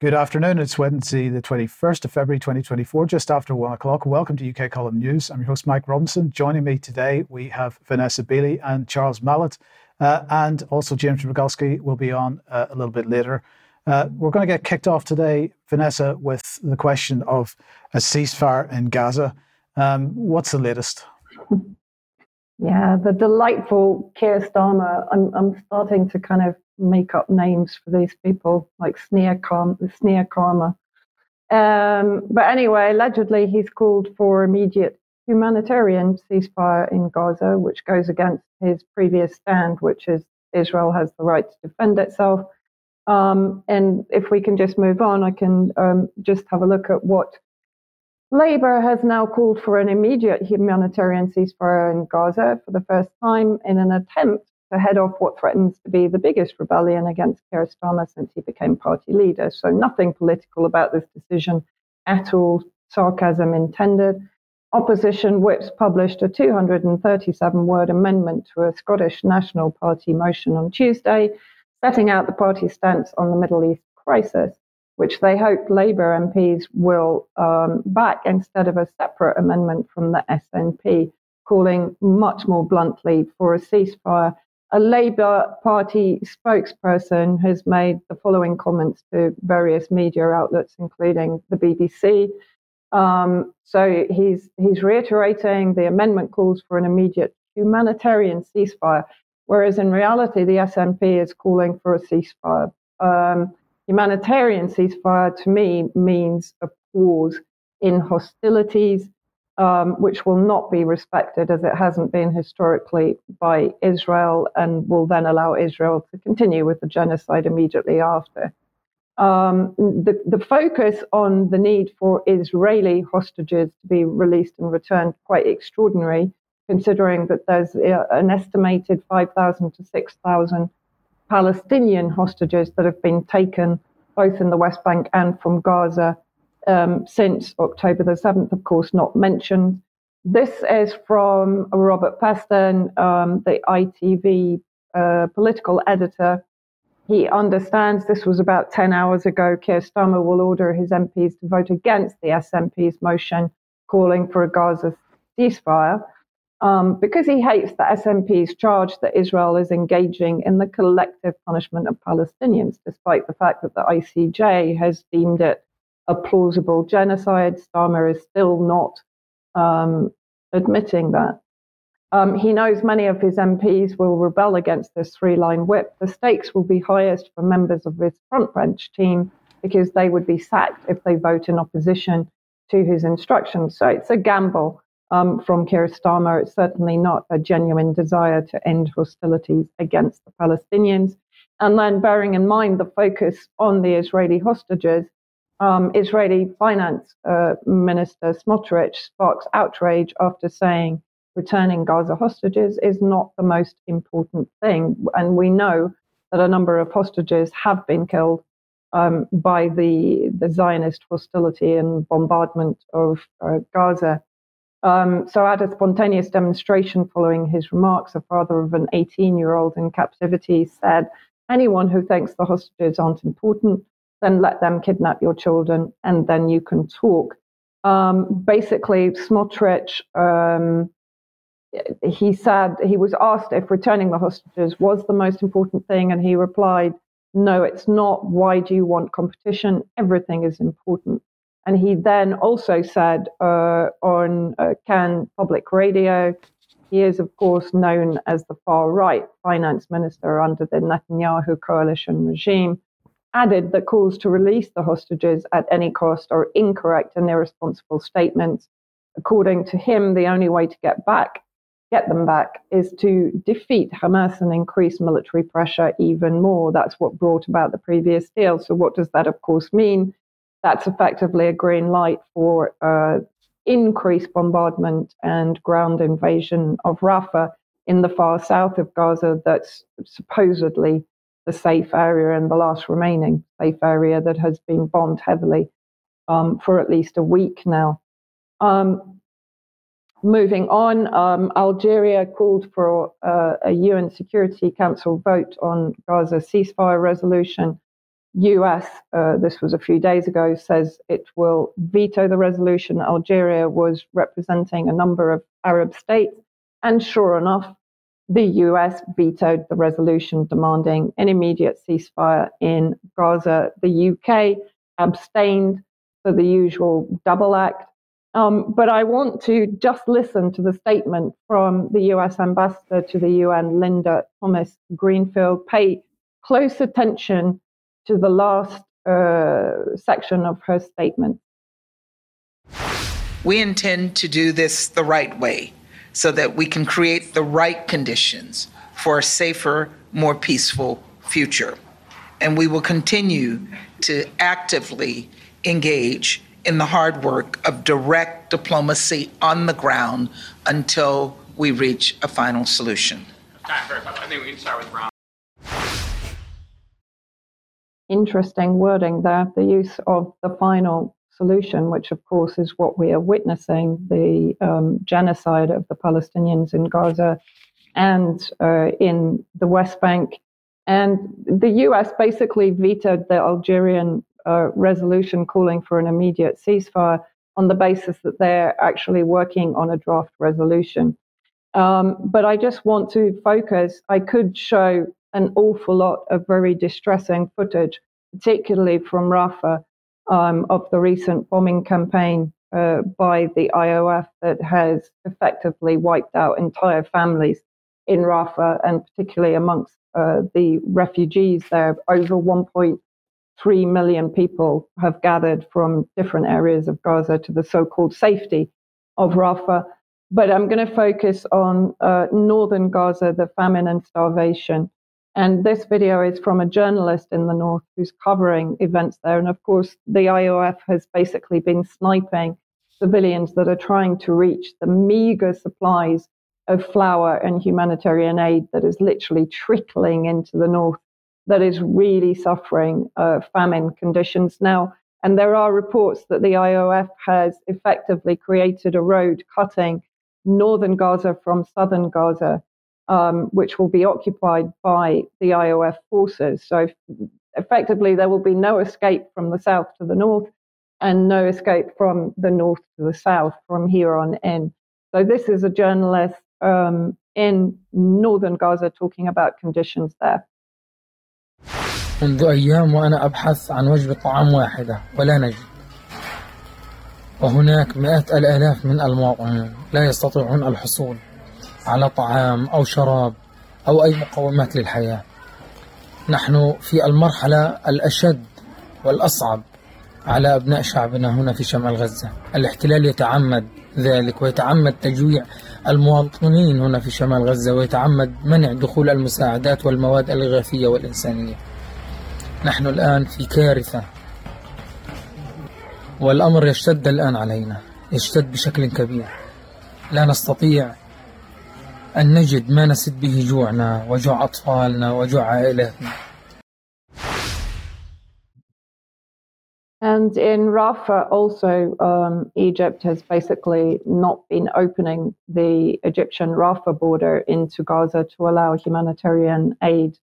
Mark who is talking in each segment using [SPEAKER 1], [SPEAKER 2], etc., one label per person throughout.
[SPEAKER 1] Good afternoon. It's Wednesday, the 21st of February 2024, just after one o'clock. Welcome to UK Column News. I'm your host, Mike Robinson. Joining me today, we have Vanessa Beeley and Charles Malet, uh, and also James Roguski will be on uh, a little bit later. Uh, we're going to get kicked off today, Vanessa, with the question of a ceasefire in Gaza. Um, what's the latest?
[SPEAKER 2] Yeah, the delightful Keir Starmer. I'm, I'm starting to kind of make up names for these people, like Sneer, Karma. Um, but anyway, allegedly, he's called for immediate humanitarian ceasefire in Gaza, which goes against his previous stand, which is Israel has the right to defend itself. Um, and if we can just move on, I can um, just have a look at what Labour has now called for an immediate humanitarian ceasefire in Gaza for the first time in an attempt to head off what threatens to be the biggest rebellion against Keir Starmer since he became party leader. So nothing political about this decision at all, sarcasm intended. Opposition whips published a 237 word amendment to a Scottish National Party motion on Tuesday, setting out the party's stance on the Middle East crisis, which they hope Labour MPs will um, back instead of a separate amendment from the SNP, calling much more bluntly for a ceasefire a Labour Party spokesperson has made the following comments to various media outlets, including the BBC. Um, so he's he's reiterating the amendment calls for an immediate humanitarian ceasefire, whereas in reality the SNP is calling for a ceasefire. Um, humanitarian ceasefire to me means a pause in hostilities um, which will not be respected as it hasn't been historically by Israel and will then allow Israel to continue with the genocide immediately after. Um, the, the focus on the need for Israeli hostages to be released and returned quite extraordinary, considering that there's uh, an estimated 5,000 to 6,000 Palestinian hostages that have been taken both in the West Bank and from Gaza um, since October the 7th, of course, not mentioned. This is from Robert Peston, um, the ITV uh, political editor. He understands this was about 10 hours ago. Keir Starmer will order his MPs to vote against the SNP's motion calling for a Gaza ceasefire um, because he hates the SNP's charge that Israel is engaging in the collective punishment of Palestinians, despite the fact that the ICJ has deemed it a plausible genocide. Starmer is still not um, admitting that. Um, he knows many of his MPs will rebel against this three line whip. The stakes will be highest for members of his front bench team because they would be sacked if they vote in opposition to his instructions. So it's a gamble um, from Keir Starmer. It's certainly not a genuine desire to end hostilities against the Palestinians. And then bearing in mind the focus on the Israeli hostages, um, Israeli Finance uh, Minister Smotrich sparks outrage after saying returning Gaza hostages is not the most important thing. And we know that a number of hostages have been killed um, by the, the Zionist hostility and bombardment of uh, Gaza. Um, so, at a spontaneous demonstration following his remarks, a father of an 18 year old in captivity said, Anyone who thinks the hostages aren't important then let them kidnap your children and then you can talk. Um, basically, Smotrich, um, he said he was asked if returning the hostages was the most important thing, and he replied, No, it's not. Why do you want competition? Everything is important. And he then also said uh, on uh, Kan Public Radio, he is, of course, known as the far right finance minister under the Netanyahu coalition regime added that calls to release the hostages at any cost are incorrect and irresponsible statements. According to him, the only way to get back, get them back, is to defeat Hamas and increase military pressure even more. That's what brought about the previous deal. So, what does that, of course, mean? That's effectively a green light for uh, increased bombardment and ground invasion of Rafah in the far south of Gaza that's supposedly the safe area and the last remaining safe area that has been bombed heavily um, for at least a week now. Um, moving on, um, Algeria called for uh, a UN Security Council vote on Gaza ceasefire resolution. US, uh, this was a few days ago, says it will veto the resolution. Algeria was representing a number of Arab states. And sure enough, the US vetoed the resolution demanding an immediate ceasefire in Gaza. The UK abstained for the usual double act. Um, but I want to just listen to the statement from the US ambassador to the UN, Linda Thomas Greenfield. Pay close attention to the last uh, section of her statement.
[SPEAKER 3] We intend to do this the right way so that we can create the right conditions for a safer, more peaceful future. And we will continue to actively engage in the hard work of direct diplomacy on the ground until we reach a final solution. I think we can start with Ron.
[SPEAKER 2] Interesting wording there, the use of the final solution, which of course is what we are witnessing the um, genocide of the Palestinians in Gaza and uh, in the West Bank. And the US basically vetoed the Algerian uh, resolution calling for an immediate ceasefire on the basis that they're actually working on a draft resolution. Um, but I just want to focus, I could show an awful lot of very distressing footage, particularly from Rafah, um, of the recent bombing campaign uh, by the IOF that has effectively wiped out entire families in Rafah and particularly amongst uh, the refugees there. Over 1.3 million people have gathered from different areas of Gaza to the so called safety of Rafah. But I'm going to focus on uh, northern Gaza, the famine and starvation. And this video is from a journalist in the north who's covering events there. And of course, the IOF has basically been sniping civilians that are trying to reach the meager supplies of flour and humanitarian aid that is literally trickling into the north, that is really suffering uh, famine conditions now. And there are reports that the IOF has effectively created a road cutting northern Gaza from southern Gaza um, which will be occupied by the IOF forces. So effectively, there will be no escape from the south to the north and no escape from the north to the south from here on in. So this is a journalist um, in northern Gaza talking about conditions there.
[SPEAKER 4] منذ أيام وأنا أبحث عن وجبة طعام واحدة ولا نجد وهناك مئات الآلاف من المواطنين لا يستطيعون الحصول على طعام أو شراب أو أي مقومات للحياة. نحن في المرحلة الأشد والأصعب على أبناء شعبنا هنا في شمال غزة. الاحتلال يتعمد ذلك ويتعمد تجويع المواطنين هنا في شمال غزة ويتعمد منع دخول المساعدات والمواد الإغاثية والإنسانية. نحن الآن في كارثة والأمر يشتد الآن علينا يشتد بشكل كبير. لا نستطيع أن نجد ما نسد به جوعنا وجوع أطفالنا وجوع عائلاتنا
[SPEAKER 2] And in Rafah, also, um, Egypt has basically not been opening the Egyptian Rafah border into Gaza to allow humanitarian aid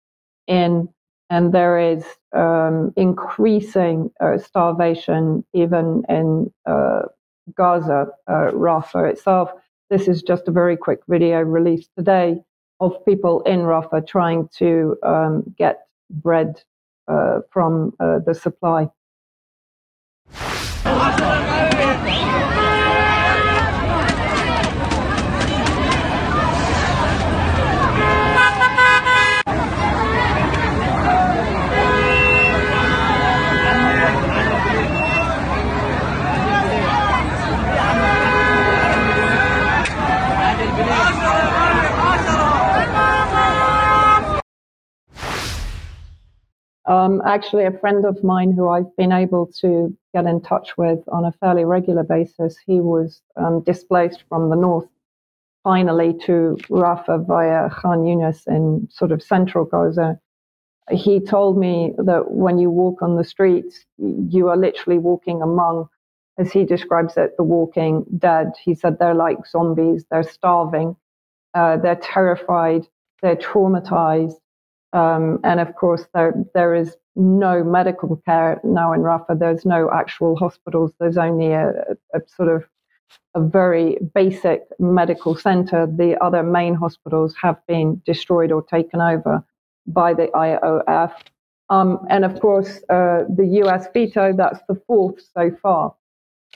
[SPEAKER 2] in. And there is um, increasing uh, starvation even in uh, Gaza, uh, Rafah itself. This is just a very quick video released today of people in Rafah trying to um, get bread uh, from uh, the supply. Um, actually, a friend of mine who I've been able to get in touch with on a fairly regular basis, he was um, displaced from the north finally to Rafah via Khan Yunis in sort of central Gaza. He told me that when you walk on the streets, you are literally walking among, as he describes it, the walking dead. He said they're like zombies, they're starving, uh, they're terrified, they're traumatized um, and of course, there there is no medical care now in Rafah. There's no actual hospitals. There's only a, a, sort of a very basic medical center. The other main hospitals have been destroyed or taken over by the IOF. Um, and of course, uh, the US veto, that's the fourth so far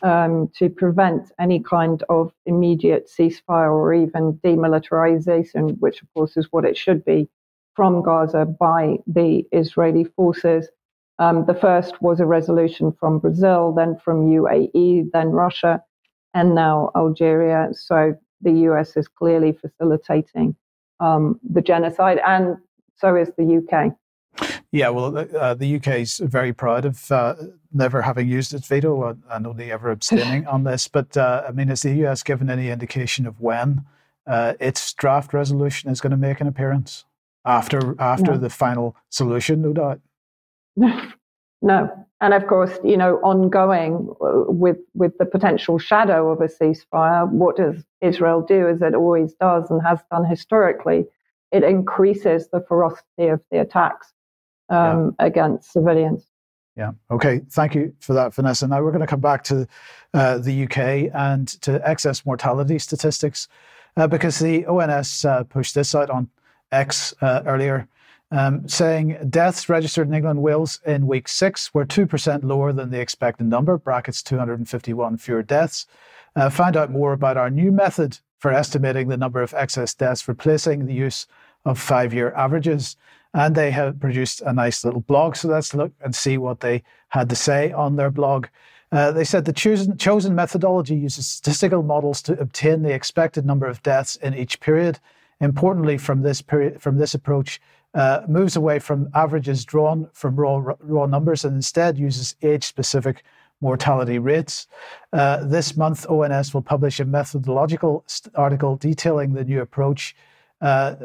[SPEAKER 2] um, to prevent any kind of immediate ceasefire or even demilitarization, which of course is what it should be from Gaza by the Israeli forces. Um, the first was a resolution from Brazil, then from UAE, then Russia, and now Algeria. So the US is clearly facilitating um, the genocide, and so is the UK.
[SPEAKER 1] Yeah, well, uh, the UK is very proud of uh, never having used its veto and only ever abstaining on this. But uh, I mean, has the US given any indication of when uh, its draft resolution is going to make an appearance after after no. the final solution? No doubt.
[SPEAKER 2] no, and of course, you know, ongoing uh, with with the potential shadow of a ceasefire, what does Israel do? As it always does and has done historically, it increases the ferocity of the attacks um, yeah. against civilians.
[SPEAKER 1] Yeah. Okay. Thank you for that, Vanessa. Now we're going to come back to uh, the UK and to excess mortality statistics uh, because the ONS uh, pushed this out on X uh, earlier, um, saying deaths registered in England and Wales in week six were 2% lower than the expected number, brackets 251 fewer deaths. Uh, find out more about our new method for estimating the number of excess deaths, replacing the use of five year averages and they have produced a nice little blog. So let's look and see what they had to say on their blog. Uh, they said the chosen, chosen methodology uses statistical models to obtain the expected number of deaths in each period. Importantly, from this period, from this approach, uh, moves away from averages drawn from raw raw numbers and instead uses age-specific mortality rates. Uh, this month, ONS will publish a methodological article detailing the new approach uh,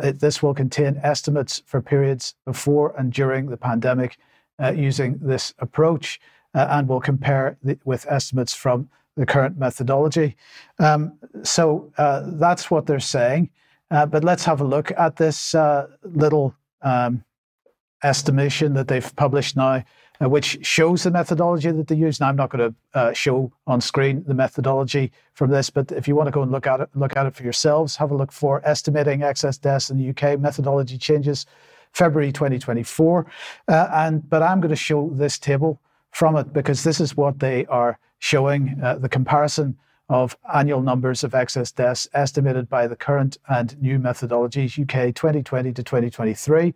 [SPEAKER 1] th- this will contain estimates for periods before and during the pandemic uh, using this approach, uh, and will compare the, with estimates from the current methodology. Um, so uh, that's what they're saying. Uh, but let's have a look at this little um, estimation that they've published now uh, which shows the methodology that they use. Now, I'm not going to uh, show on screen the methodology from this, but if you want to go and look at it, look at it for yourselves. Have a look for estimating excess deaths in the UK methodology changes, February 2024. Uh, and but I'm going to show this table from it because this is what they are showing uh, the comparison of annual numbers of excess deaths estimated by the current and new methodologies, UK 2020 to 2023.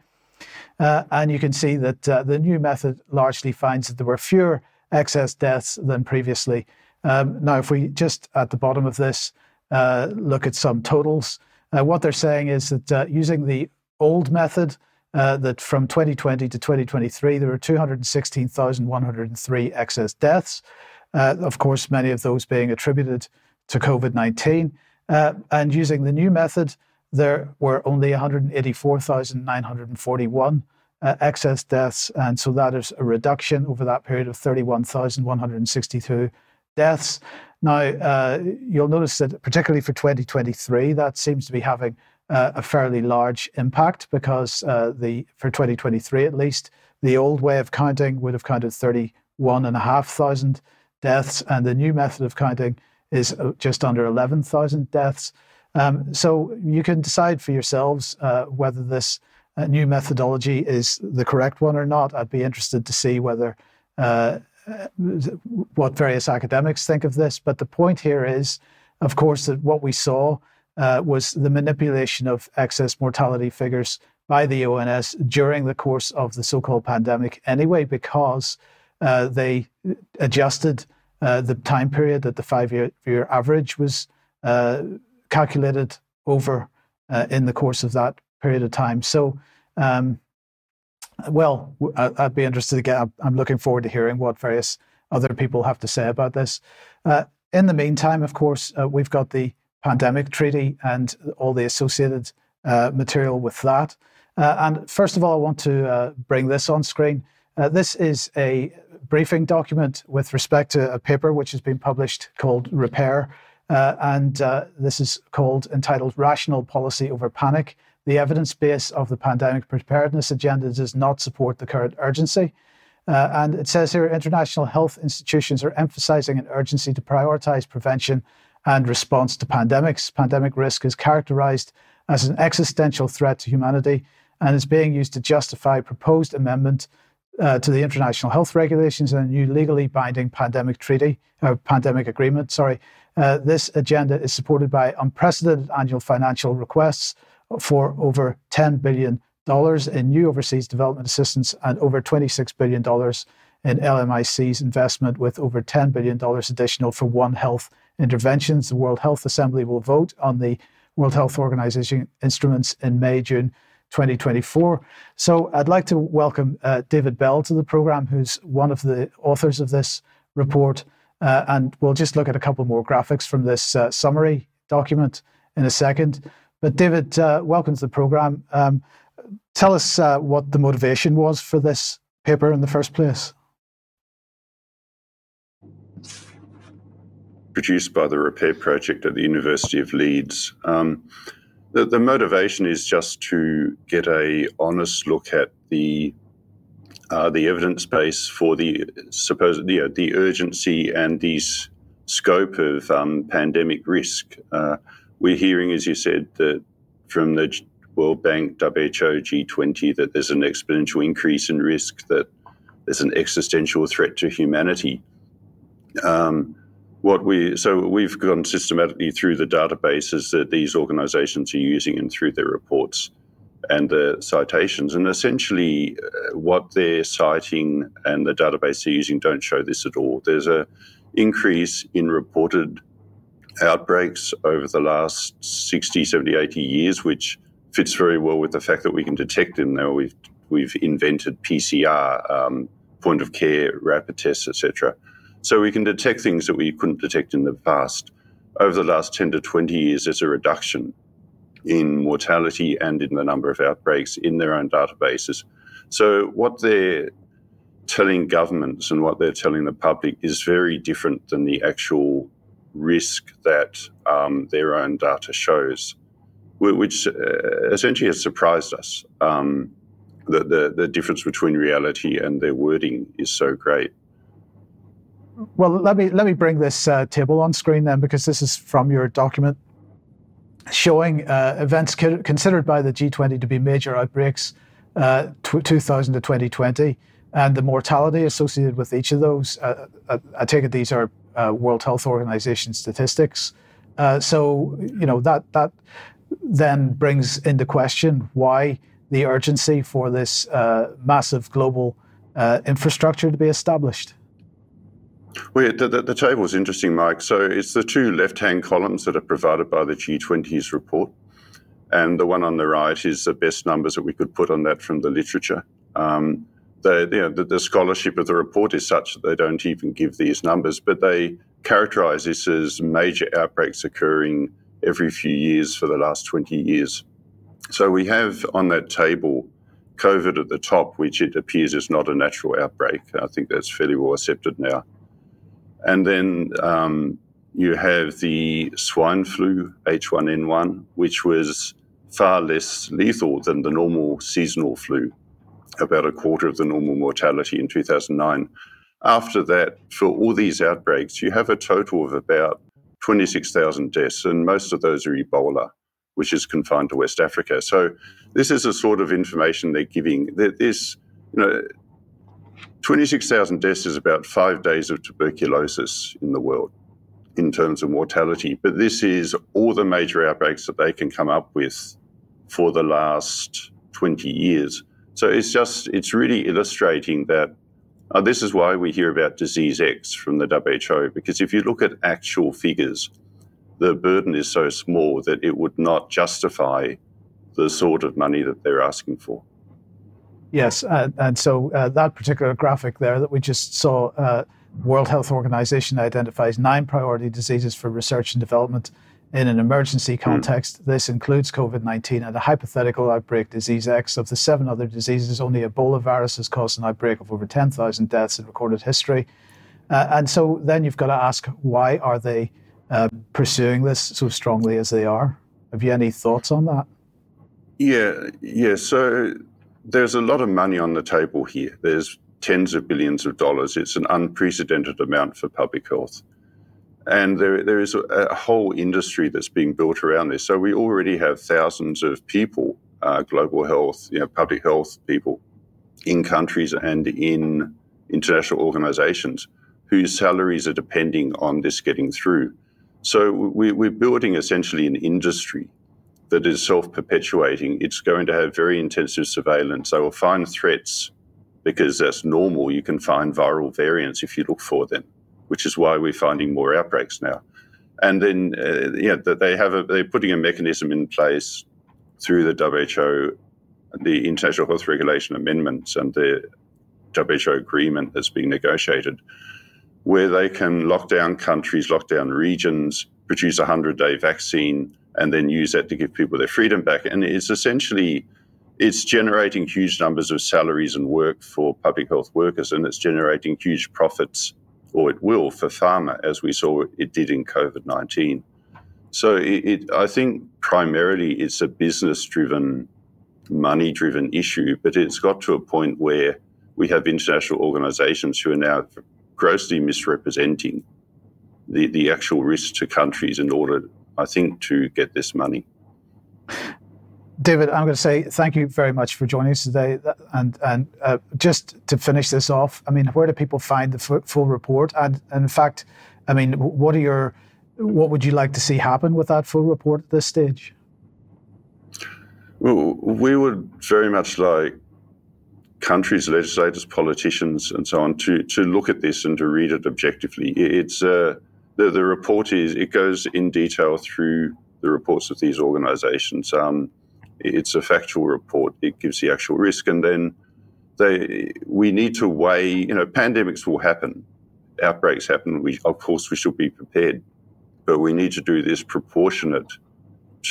[SPEAKER 1] Uh, and you can see that uh, the new method largely finds that there were fewer excess deaths than previously. Um, now, if we just at the bottom of this uh, look at some totals, uh, what they're saying is that uh, using the old method, uh, that from 2020 to 2023, there were 216,103 excess deaths. Of course, many of those being attributed to COVID 19. and using the new method, there were only 184,941 uh, excess deaths. And so that is a reduction over that period of 31,162 deaths. Now, uh, you'll notice that particularly for 2023, that seems to be having uh, a fairly large impact because uh, the for 2023 at least, the old way of counting would have counted 31,500 deaths, and the new method of counting is uh, just under 11,000 deaths. Um, so you can decide for yourselves uh, whether this uh, new methodology is the correct one or not. I'd be interested to see whether uh, what various academics think of this. But the point here is, of course, that what we saw uh, was the manipulation of excess mortality figures by the ONS during the course of the so-called pandemic, anyway, because uh, they adjusted uh, the time period that the five-year average was calculated over uh, in the course of that period of time. So, um, well, I'd be interested to get. I'm looking forward to hearing what various other people have to say about this. Uh, in the meantime, of course, uh, we've got the pandemic treaty and all the associated uh, material with that. Uh, and first of all, I want to uh, bring this on screen. This is a briefing document with respect to a paper which has been published called REPPARE uh, and uh, this is called entitled Rational Policy Over Panic the evidence base of the pandemic preparedness agenda does not support the current urgency. Uh, and it says here international health institutions are emphasizing an urgency to prioritize prevention and response to pandemics. Pandemic risk is characterized as an existential threat to humanity and is being used to justify proposed amendment uh, to the international health regulations and a new legally binding pandemic treaty, uh, pandemic agreement. Sorry, uh, this agenda is supported by unprecedented annual financial requests for over $10 billion in new overseas development assistance and over $26 billion in LMIC's investment, with over $10 billion additional for One Health interventions. The World Health Assembly will vote on the World Health Organization instruments in May, June 2024. So I'd like to welcome uh, David Bell to the program, who's one of the authors of this report. Uh, and we'll just look at a couple more graphics from this uh, summary document in a second. But David, uh, welcome to the program. Um, tell us uh, what the motivation was for this paper in the first place.
[SPEAKER 5] Produced by the REPPARE Project at the University of Leeds. Um, the, the motivation is just to get a honest look at the uh, the evidence base for the supposed you know, the urgency and the scope of um, pandemic risk. Uh, we're hearing, as you said, that from the World Bank, WHO, G20, that there's an exponential increase in risk, that there's an existential threat to humanity. Um, what we so we've gone systematically through the databases that these organizations are using and through their reports and the citations. And essentially uh, what they're citing and the database they're using don't show this at all. There's a increase in reported outbreaks over the last 60 70 80 years which fits very well with the fact that we can detect them now. We've we've invented pcr um, point of care rapid tests etc so we can detect things that we couldn't detect in the past. Over the last 10 to 20 years, there's a reduction in mortality and in the number of outbreaks in their own databases. So what they're telling governments and what they're telling the public is very different than the actual risk that um, their own data shows, which uh, essentially has surprised us. Um, the, the, the difference between reality and their wording is so great.
[SPEAKER 1] Well, let me let me bring this uh, table on screen then, because this is from your document showing uh, events considered by the G20 to be major outbreaks, uh, 2000 to 2020, and the mortality associated with each of those. Uh, I, uh, I take it these are uh, World Health Organization statistics. so you know that that then brings into question why the urgency for this massive global infrastructure to be established.
[SPEAKER 5] Well, yeah, the, the, the table is interesting, Mike. So it's the two left-hand columns that are provided by the G20's report, and the one on the right is the best numbers that we could put on that from the literature. Um, the, you know, the, the, scholarship of the report is such that they don't even give these numbers, but they characterize this as major outbreaks occurring every few years for the last 20 years. So we have on that table COVID at the top, which it appears is not a natural outbreak. I think that's fairly well accepted now. And then um, you have the swine flu, H1N1, which was far less lethal than the normal seasonal flu, about a quarter of the normal mortality in 2009. After that, for all these outbreaks, you have a total of about 26,000 deaths, and most of those are Ebola, which is confined to West Africa. So, this is a sort of information they're giving. This, you know, 26,000 deaths is about five days of tuberculosis in the world in terms of mortality. But this is all the major outbreaks that they can come up with for the last 20 years. So it's just, it's really illustrating that uh, this is why we hear about disease X from the WHO, because if you look at actual figures, the burden is so small that it would not justify the sort of money that they're asking for.
[SPEAKER 1] Yes, uh, and so uh, that particular graphic there that we just saw, uh, World Health Organization identifies nine priority diseases for research and development in an emergency hmm. context. Mm. This includes COVID 19 and a hypothetical outbreak, disease X. Of the seven other diseases, only Ebola virus has caused an outbreak of over 10,000 deaths in recorded history. Uh, and so then you've got to ask why are they uh, pursuing this so strongly as they are? Have you any thoughts on that?
[SPEAKER 5] Yeah, yeah. So there's a lot of money on the table here. There's tens of billions of dollars. It's an unprecedented amount for public health. And there, there is a, a whole industry that's being built around this. So we already have thousands of people, uh, global health, you know, public health people in countries and in international organizations whose salaries are depending on this getting through. So we, we're building essentially an industry that is self perpetuating, it's going to have very intensive surveillance. They will find threats because that's normal. You can find viral variants if you look for them, which is why we're finding more outbreaks now. And then, uh, know, they have a, they're putting a mechanism in place through the WHO, the International Health Regulation Amendments, and the WHO agreement that's being negotiated, where they can lock down countries, lock down regions, produce a 100 day vaccine and then use that to give people their freedom back. And it's essentially it's generating huge numbers of salaries and work for public health workers, and it's generating huge profits, or it will for pharma, as we saw it did in COVID nineteen. So it, it, I think primarily it's a business-driven, money-driven issue, but it's got to a point where we have international organisations who are now grossly misrepresenting the, the actual risks to countries in order I think, to get this money.
[SPEAKER 1] David, I'm going to say thank you very much for joining us today. And and uh, just to finish this off, I mean, where do people find the f- full report? And, and, in fact, I mean, what are your what would you like to see happen with that full report at this stage?
[SPEAKER 5] Well, we would very much like countries, legislators, politicians, and so on to to look at this and to read it objectively. It's uh, the, the report is it goes in detail through the reports of these organizations. Um, it's a factual report. It gives the actual risk, and then they we need to weigh. You know, pandemics will happen, outbreaks happen. We of course we should be prepared, but we need to do this proportionate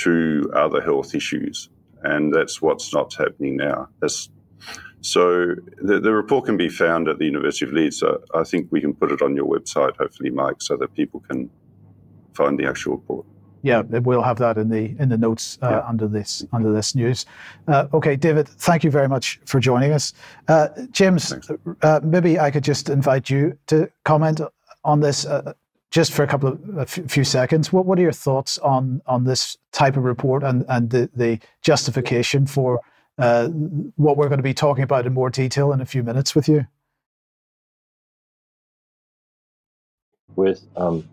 [SPEAKER 5] to other health issues, and that's what's not happening now. That's so the, the report can be found at the University of Leeds. So I think we can put it on your website, hopefully, Mike, so that people can find the actual report.
[SPEAKER 1] Yeah, we'll have that in the in the notes uh, yeah. under this under this news. Uh, okay, David, thank you very much for joining us. Uh, James, uh, maybe I could just invite you to comment on this uh, just for a couple of a few seconds. What what are your thoughts on on this type of report and and the the justification for uh, what we're going to be talking about in more detail in a few minutes with you.
[SPEAKER 6] With um,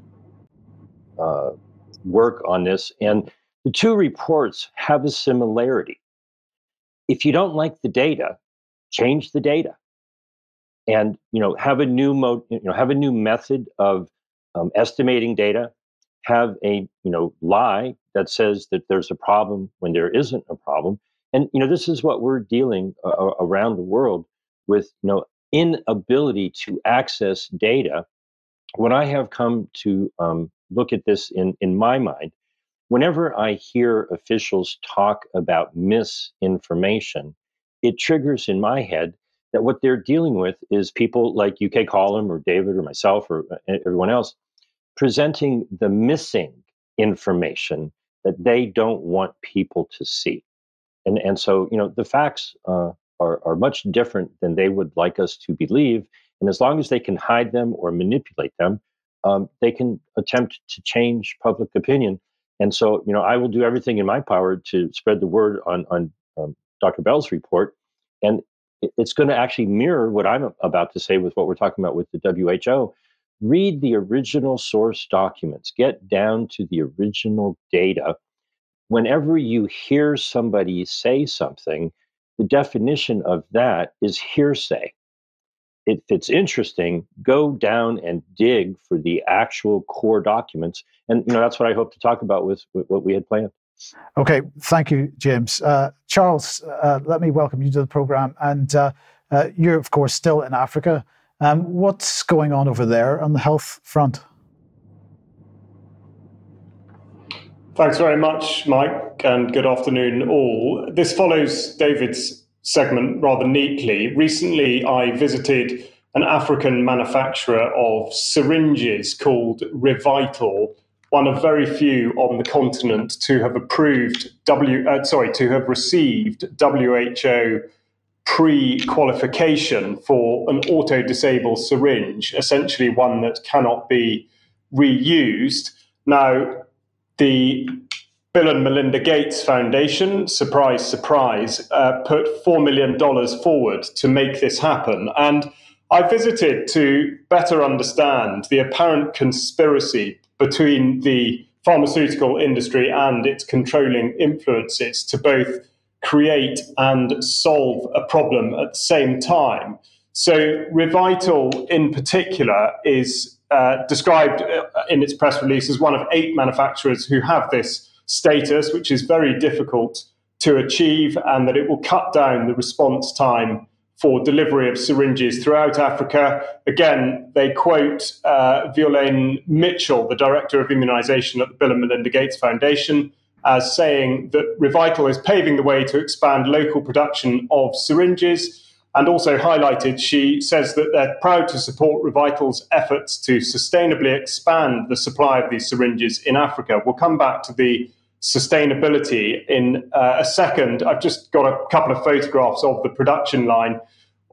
[SPEAKER 6] uh, work on this, and the two reports have a similarity. If you don't like the data, change the data, and you know have a new mode. You know have a new method of um, estimating data. Have a you know lie that says that there's a problem when there isn't a problem and you know, this is what we're dealing uh, around the world with. You know, inability to access data. When I have come to um, look at this in in my mind, whenever I hear officials talk about misinformation, it triggers in my head that what they're dealing with is people like UK Column or David or myself or uh, everyone else presenting the missing information that they don't want people to see. And, and so, you know, the facts uh, are, are much different than they would like us to believe. And as long as they can hide them or manipulate them, um, they can attempt to change public opinion. And so, you know, I will do everything in my power to spread the word on, on um, Dr. Bell's report. And it's going to actually mirror what I'm about to say with what we're talking about with the WHO. Read the original source documents, get down to the original data whenever you hear somebody say something, the definition of that is hearsay. If it's interesting, go down and dig for the actual core documents. And you know that's what I hope to talk about with, with what we had planned.
[SPEAKER 1] Okay, thank you, James. Uh, Charles, uh, let me welcome you to the program. And uh, uh you're, of course, still in Africa. Um, what's going on over there on the health front?
[SPEAKER 7] Thanks very much, Mike, and good afternoon, all. This follows David's segment rather neatly. Recently, I visited an African manufacturer of syringes called Revital, one of very few on the continent to have approved W, uh, sorry, to have received WHO pre-qualification for an auto-disable syringe, essentially one that cannot be reused. Now, the Bill and Melinda Gates Foundation, surprise, surprise, uh, put $4 million forward to make this happen. And I visited to better understand the apparent conspiracy between the pharmaceutical industry and its controlling influences to both create and solve a problem at the same time. So, Revital in particular is uh, described uh, in its press release as one of eight manufacturers who have this status, which is very difficult to achieve, and that it will cut down the response time for delivery of syringes throughout Africa. Again, they quote uh, Violaine Mitchell, the director of immunization at the Bill and Melinda Gates Foundation, as saying that Revital is paving the way to expand local production of syringes. And also highlighted, she says that they're proud to support Revital's efforts to sustainably expand the supply of these syringes in Africa. We'll come back to the sustainability in uh, a second. I've just got a couple of photographs of the production line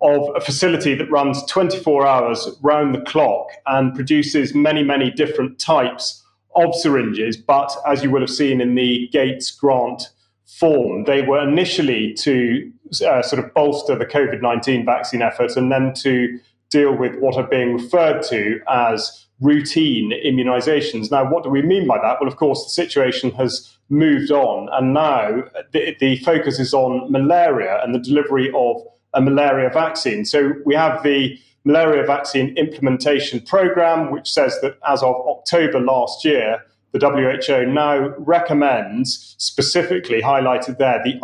[SPEAKER 7] of a facility that runs 24 hours round the clock and produces many, many different types of syringes. But as you will have seen in the Gates grant form, they were initially to uh, sort of bolster the COVID 19 vaccine effort and then to deal with what are being referred to as routine immunizations. Now, what do we mean by that? Well, of course, the situation has moved on, and now the, the focus is on malaria and the delivery of a malaria vaccine. So we have the malaria vaccine implementation program, which says that as of October last year, the WHO now recommends, specifically highlighted there, the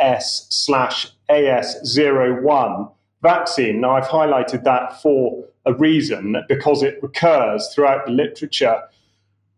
[SPEAKER 7] RTSS slash AS01 vaccine. Now, I've highlighted that for a reason because it recurs throughout the literature.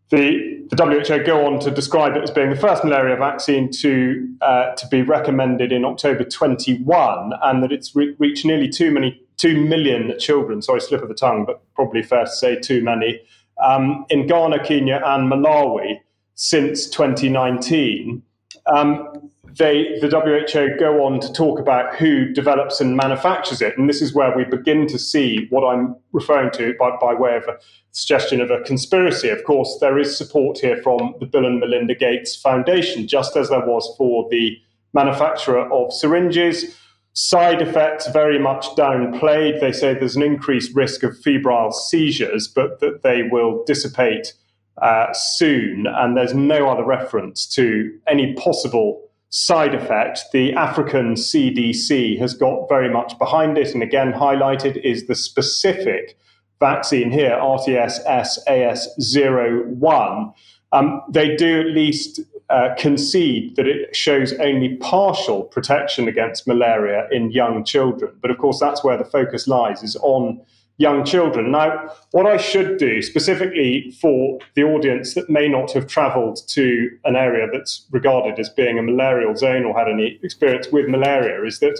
[SPEAKER 7] The, the WHO go on to describe it as being the first malaria vaccine to, uh, to be recommended in October 21, and that it's re- reached nearly too many, 2 million children. Sorry, slip of the tongue, but probably fair to say too many. Um, in Ghana, Kenya, and Malawi since 2019. Um, they, the WHO go on to talk about who develops and manufactures it. And this is where we begin to see what I'm referring to by, by way of a suggestion of a conspiracy. Of course, there is support here from the Bill and Melinda Gates Foundation, just as there was for the manufacturer of syringes. Side effects very much downplayed. They say there's an increased risk of febrile seizures, but that they will dissipate uh, soon. And there's no other reference to any possible side effect, the African CDC has got very much behind it, and again highlighted is the specific vaccine here, RTS-AS01. Um, they do at least uh, concede that it shows only partial protection against malaria in young children. But of course, that's where the focus lies, is on young children. Now, what I should do specifically for the audience that may not have traveled to an area that's regarded as being a malarial zone or had any experience with malaria is that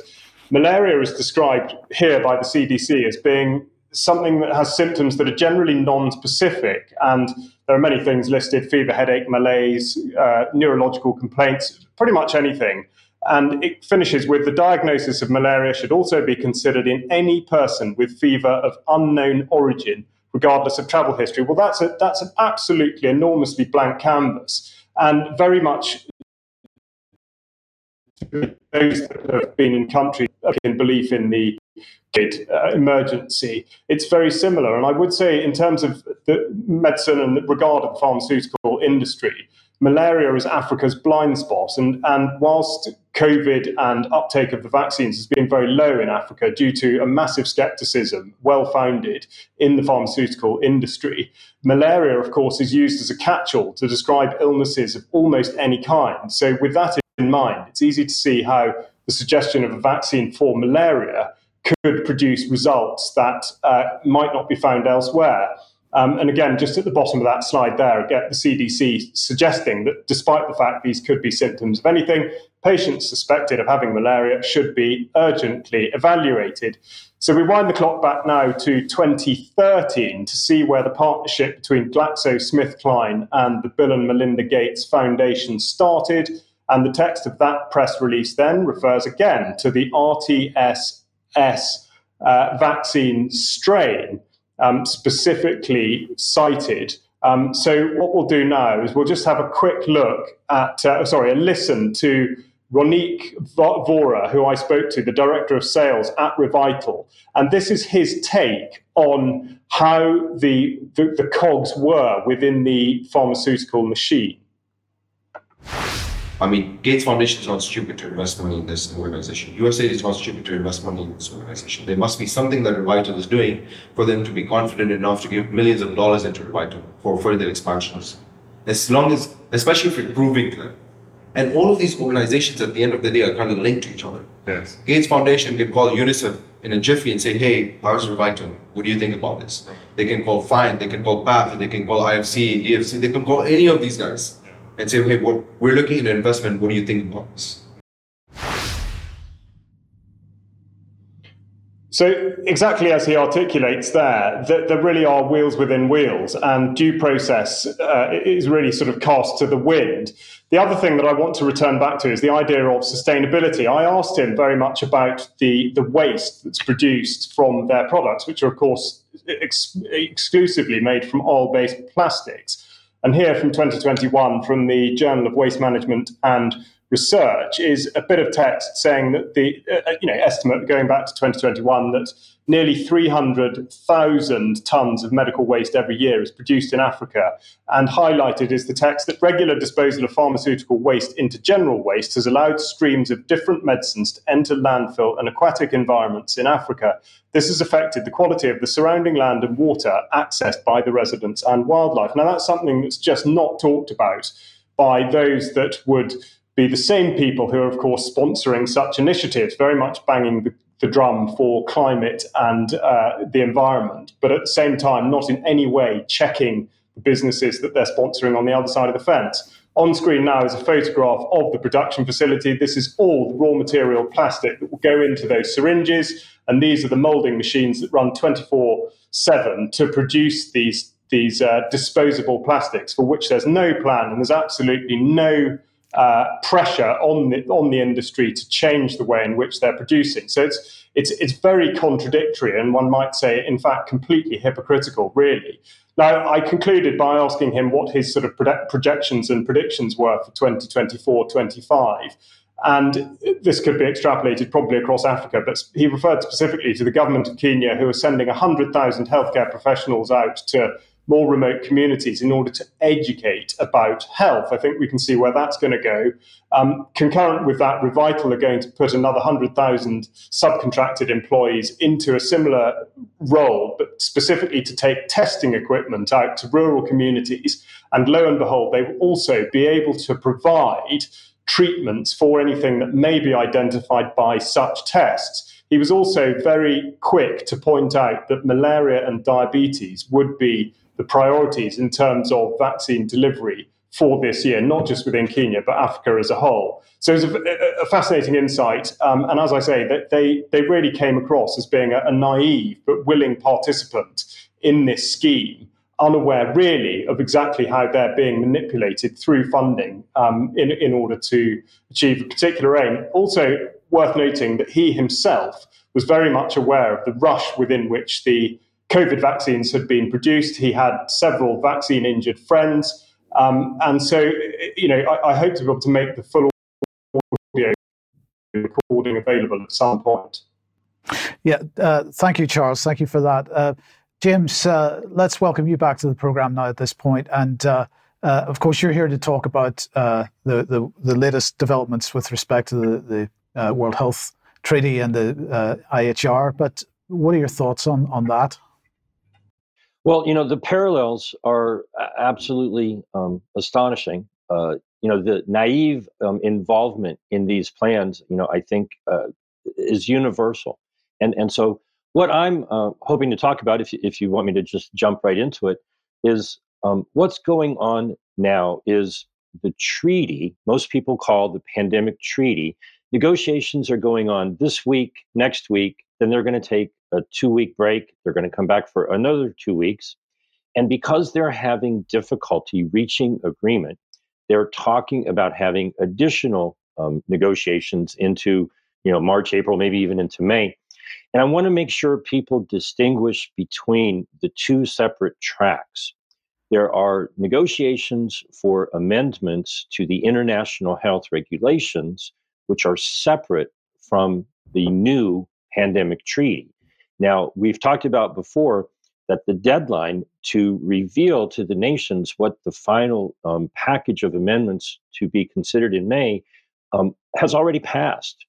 [SPEAKER 7] malaria is described here by the CDC as being something that has symptoms that are generally non-specific and there are many things listed fever headache malaise uh, neurological complaints pretty much anything and it finishes with the diagnosis of malaria should also be considered in any person with fever of unknown origin, regardless of travel history. Well, that's, a, that's an absolutely enormously blank canvas and very much those that have been in countries in belief in the uh, emergency. It's very similar. And I would say, in terms of the medicine and regard of the pharmaceutical industry, malaria is Africa's blind spot. And, and whilst COVID and uptake of the vaccines has been very low in Africa due to a massive skepticism, well founded, in the pharmaceutical industry, malaria, of course, is used as a catch all to describe illnesses of almost any kind. So, with that in mind, it's easy to see how the suggestion of a vaccine for malaria could produce results that uh, might not be found elsewhere. Um, and again, just at the bottom of that slide there, get the CDC suggesting that despite the fact these could be symptoms of anything, patients suspected of having malaria should be urgently evaluated. So we wind the clock back now to 2013 to see where the partnership between GlaxoSmithKline and the Bill and Melinda Gates Foundation started. And the text of that press release then refers again to the RTSS uh, vaccine strain, um, specifically cited. Um, so what we'll do now is we'll just have a quick look at, uh, sorry, a listen to Ronique Vora, who I spoke to, the director of sales at Revital, and this is his take on how the, the, the cogs were within the pharmaceutical machine.
[SPEAKER 8] I mean, Gates Foundation is not stupid to invest money in this organization. USAID is not stupid to invest money in this organization. There must be something that Revital is doing for them to be confident enough to give millions of dollars into Revital for further expansions. As long as, especially if you're proving that. And all of these organizations at the end of the day are kind of linked to each other.
[SPEAKER 9] Yes.
[SPEAKER 8] Gates Foundation can call UNICEF in a jiffy and say, hey, how's Revital? What do you think about this? They can call FIND, they can call PATH, they can call IFC, EFC, they can call any of these guys and say, hey, what, we're looking at investment. What do you think about this?
[SPEAKER 7] So, exactly as he articulates there, that there really are wheels within wheels, and due process uh, is really sort of cast to the wind. The other thing that I want to return back to is the idea of sustainability. I asked him very much about the, the waste that's produced from their products, which are, of course, ex- exclusively made from oil based plastics. And here from 2021, from the Journal of Waste Management and Research, is a bit of text saying that the uh, you know estimate going back to 2021 that nearly 300,000 tons of medical waste every year is produced in Africa. And highlighted is the text that regular disposal of pharmaceutical waste into general waste has allowed streams of different medicines to enter landfill and aquatic environments in Africa. This has affected the quality of the surrounding land and water accessed by the residents and wildlife. Now, that's something that's just not talked about by those that would be the same people who are, of course, sponsoring such initiatives, very much banging the the drum for climate and uh, the environment, but at the same time, not in any way checking the businesses that they're sponsoring on the other side of the fence. On screen now is a photograph of the production facility. This is all the raw material plastic that will go into those syringes, and these are the molding machines that run 24 7 to produce these, these uh, disposable plastics for which there's no plan and there's absolutely no uh, pressure on the on the industry to change the way in which they're producing. So it's it's it's very contradictory, and one might say, in fact, completely hypocritical, really. Now, I concluded by asking him what his sort of projections and predictions were for 2024 25. And this could be extrapolated probably across Africa, but he referred specifically to the government of Kenya, who are sending 100,000 healthcare professionals out to more remote communities in order to educate about health. I think we can see where that's going to go. Um, concurrent with that, Revital are going to put another 100,000 subcontracted employees into a similar role, but specifically to take testing equipment out to rural communities. And lo and behold, they will also be able to provide treatments for anything that may be identified by such tests. He was also very quick to point out that malaria and diabetes would be the priorities in terms of vaccine delivery for this year, not just within Kenya, but Africa as a whole. So it's a, a fascinating insight. Um, and as I say, that they, they really came across as being a, a naive but willing participant in this scheme, unaware really of exactly how they're being manipulated through funding um, in, in order to achieve a particular aim. Also, worth noting that he himself was very much aware of the rush within which the COVID vaccines had been produced. He had several vaccine injured friends. Um, and so, you know, I, I, hope to be able to make the full audio recording available at some point.
[SPEAKER 1] Yeah, uh, thank you, Charles. Thank you for that. Uh, James, uh, let's welcome you back to the program now at this point. And uh, uh, of course, you're here to talk about uh, the, the, the latest developments with respect to the, the World Health Treaty and the IHR. But what are your thoughts on, on that?
[SPEAKER 6] Well, you know, the parallels are absolutely um, astonishing. Uh, you know, the naive um, involvement in these plans, you know, I think uh, is universal. And, and so, what I'm uh, hoping to talk about, if, if you want me to just jump right into it, is um, what's going on now is the treaty, most people call the pandemic treaty. Negotiations are going on this week, next week, then they're going to take a two week break. They're going to come back for another two weeks. And because they're having difficulty reaching agreement, they're talking about having additional um, negotiations into you know March, April, maybe even into May. And I want to make sure people distinguish between the two separate tracks. There are negotiations for amendments to the international health regulations, which are separate from the new pandemic treaty. Now, we've talked about before that the deadline to reveal to the nations what the final um, package of amendments to be considered in May um, has already passed.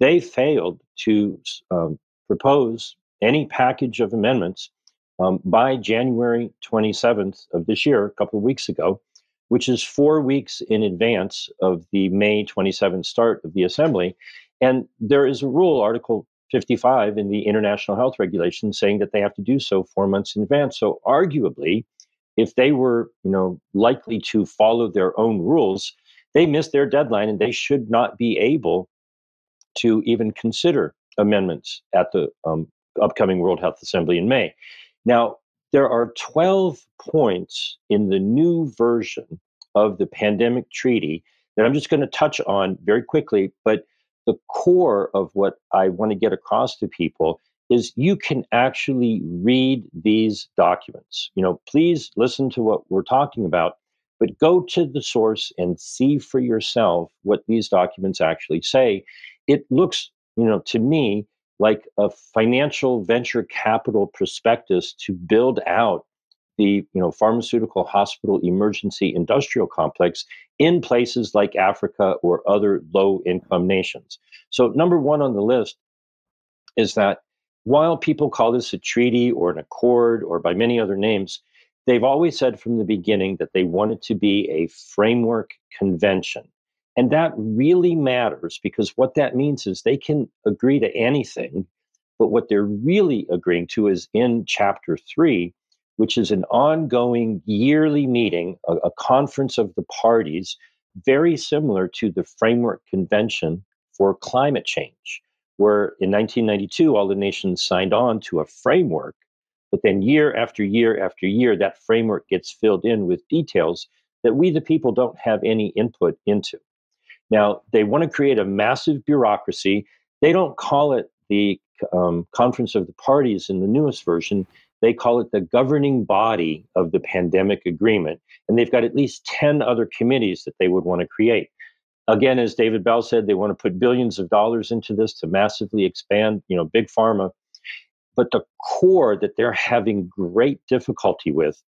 [SPEAKER 6] They failed to um, propose any package of amendments um, by January 27th of this year, a couple of weeks ago, which is four weeks in advance of the May 27th start of the assembly. And there is a rule, Article 55 in the International Health Regulations, saying that they have to do so four months in advance. So, arguably, if they were, you know, likely to follow their own rules, they missed their deadline and they should not be able to even consider amendments at the um, upcoming World Health Assembly in May. Now, there are 12 points in the new version of the pandemic treaty that I'm just going to touch on very quickly, but the core of what I want to get across to people is you can actually read these documents. You know, please listen to what we're talking about, but go to the source and see for yourself what these documents actually say. It looks, you know, to me like a financial venture capital prospectus to build out the you know pharmaceutical hospital emergency industrial complex in places like Africa or other low income nations. So number 1 on the list is that while people call this a treaty or an accord or by many other names, they've always said from the beginning that they want it to be a framework convention. And that really matters because what that means is they can agree to anything, but what they're really agreeing to is in chapter three, which is an ongoing yearly meeting, a, a conference of the parties, very similar to the Framework Convention for Climate Change, where in 1992, all the nations signed on to a framework. But then, year after year after year, that framework gets filled in with details that we, the people, don't have any input into. Now, they want to create a massive bureaucracy. They don't call it the um, Conference of the Parties in the newest version. They call it the governing body of the pandemic agreement. And they've got at least 10 other committees that they would want to create. Again, as David Bell said, they want to put billions of dollars into this to massively expand, you know, big pharma. But the core that they're having great difficulty with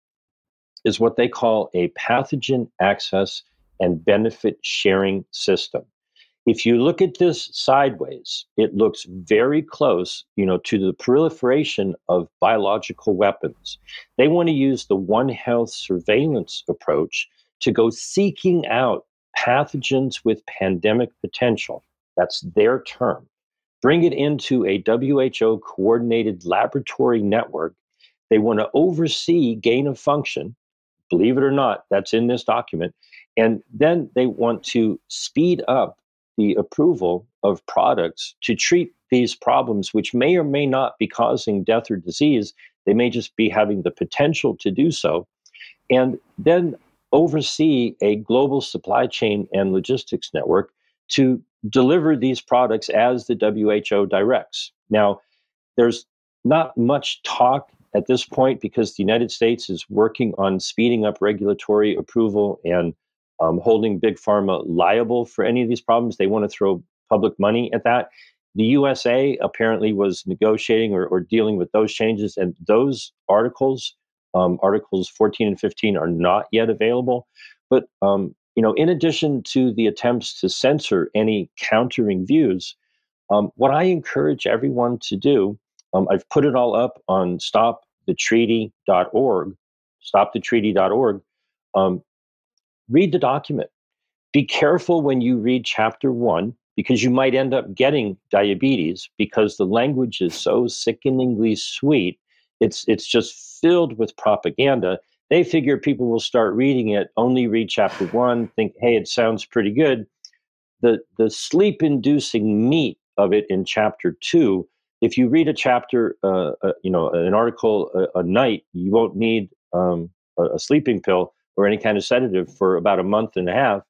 [SPEAKER 6] is what they call a pathogen access and benefit sharing system. If you look at this sideways, it looks very close, you know, to the proliferation of biological weapons. They want to use the One Health surveillance approach to go seeking out pathogens with pandemic potential. That's their term. Bring it into a WHO coordinated laboratory network. They want to oversee gain of function. Believe it or not, that's in this document. And then they want to speed up the approval of products to treat these problems, which may or may not be causing death or disease. They may just be having the potential to do so. And then oversee a global supply chain and logistics network to deliver these products as the WHO directs. Now, there's not much talk at this point because the United States is working on speeding up regulatory approval and um, holding big pharma liable for any of these problems. They want to throw public money at that. The USA apparently was negotiating or, or dealing with those changes, and those articles, um, articles 14 and 15, are not yet available. But um, you know, in addition to the attempts to censor any countering views, um, what I encourage everyone to do, um, I've put it all up on stopthetreaty.org, stopthetreaty.org. Um, read the document. Be careful when you read chapter one because you might end up getting diabetes because the language is so sickeningly sweet. It's it's just filled with propaganda. They figure people will start reading it, only read chapter one, think, hey, it sounds pretty good. The the sleep inducing meat of it in chapter two if you read a chapter, uh, uh, you know, an article a, a night, you won't need um, a, a, sleeping pill or any kind of sedative for about a month and a half.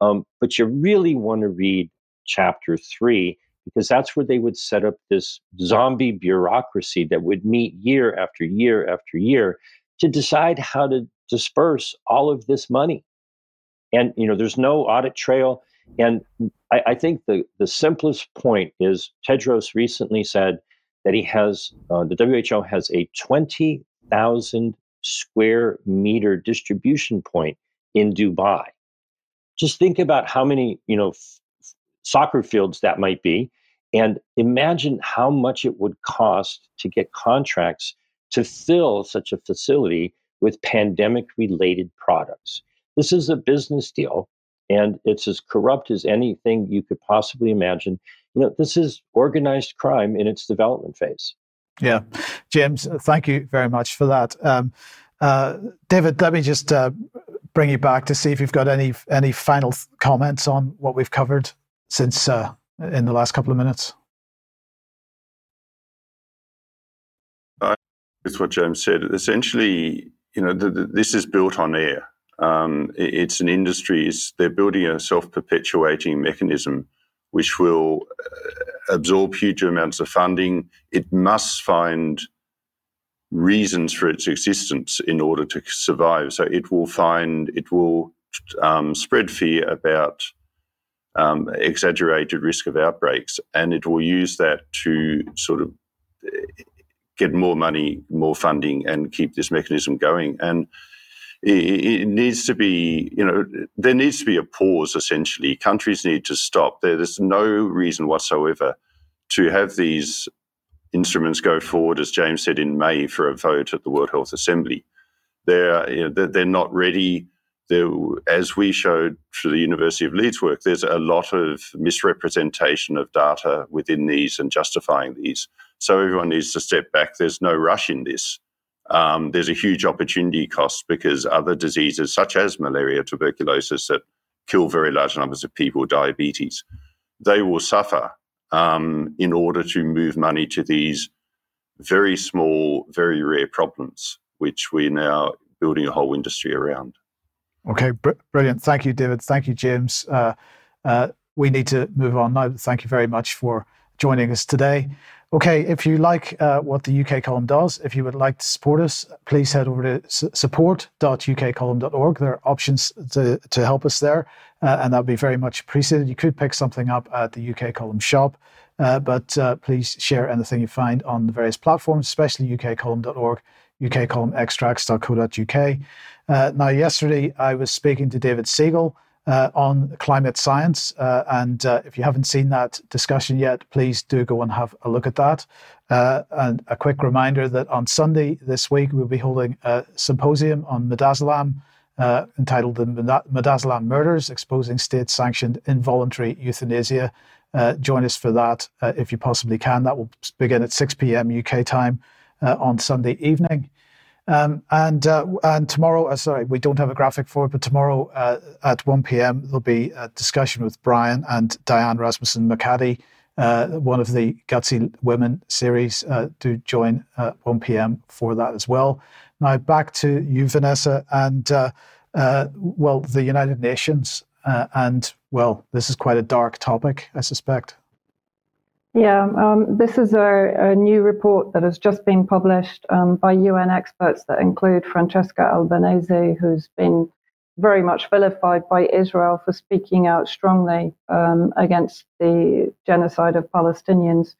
[SPEAKER 6] Um, but you really want to read chapter three because that's where they would set up this zombie bureaucracy that would meet year after year after year to decide how to disperse all of this money. And you know, there's no audit trail. And I, I think the the simplest point is Tedros recently said that he has uh, the WHO has a twenty thousand square meter distribution point in Dubai. Just think about how many you know f- soccer fields that might be, and imagine how much it would cost to get contracts to fill such a facility with pandemic related products. This is a business deal and it's as corrupt as anything you could possibly imagine. You know, this is organized crime in its development phase.
[SPEAKER 1] Yeah, James, thank you very much for that. Um, uh, David, let me just uh, bring you back to see if you've got any any final comments on what we've covered since uh, in the last couple of minutes.
[SPEAKER 5] With what James said, essentially, you know, the, the, this is built on air. Um, it, it's an industry. It's, they're building a self-perpetuating mechanism which will uh, absorb huge amounts of funding. It must find reasons for its existence in order to survive. So it will find, it will um, spread fear about um, exaggerated risk of outbreaks, and it will use that to sort of uh, get more money, more funding, and keep this mechanism going. And it, needs to be, you know, there needs to be a pause. Essentially, countries need to stop. There's no reason whatsoever to have these instruments go forward, as James said in May, for a vote at the World Health Assembly. They're you know, they're not ready. As we showed through the University of Leeds work, there's a lot of misrepresentation of data within these and justifying these. So everyone needs to step back. There's no rush in this. Um, there's a huge opportunity cost because other diseases, such as malaria, tuberculosis, that kill very large numbers of people, diabetes, they will suffer um, in order to move money to these very small, very rare problems, which we're now building a whole industry around.
[SPEAKER 1] Okay, br- brilliant. Thank you, David. Thank you, James. Uh, uh, we need to move on now. Thank you very much for joining us today. Okay, if you like uh, what the UK column does, if you would like to support us, please head over to support.ukcolumn.org. There are options to, to help us there, uh, and that would be very much appreciated. You could pick something up at the UK column shop, uh, but uh, please share anything you find on the various platforms, especially ukcolumn.org, ukcolumnextracts.co.uk. Uh, now, yesterday I was speaking to David Siegel uh, on climate science. Uh, and uh, if you haven't seen that discussion yet, please do go and have a look at that. Uh, and a quick reminder that on Sunday this week, we'll be holding a symposium on midazolam uh, entitled The Midazolam Murders Exposing State Sanctioned Involuntary Euthanasia. Uh, join us for that if you possibly can. That will begin at 6 p.m. UK time on Sunday evening. Um, and uh, and tomorrow, uh, sorry, we don't have a graphic for it, but tomorrow uh, at 1 p.m. there'll be a discussion with Brian and Diane Rasmussen McCaddy, uh, one of the Gutsy Women series. Uh, do join at 1 p.m. for that as well. Now back to you, Vanessa, and uh, well, the United Nations, and well, this is quite a dark topic, I suspect.
[SPEAKER 2] Yeah, um, this is a, a, new report that has just been published um, by UN experts that include Francesca Albanese, who's been very much vilified by Israel for speaking out strongly um, against the genocide of Palestinians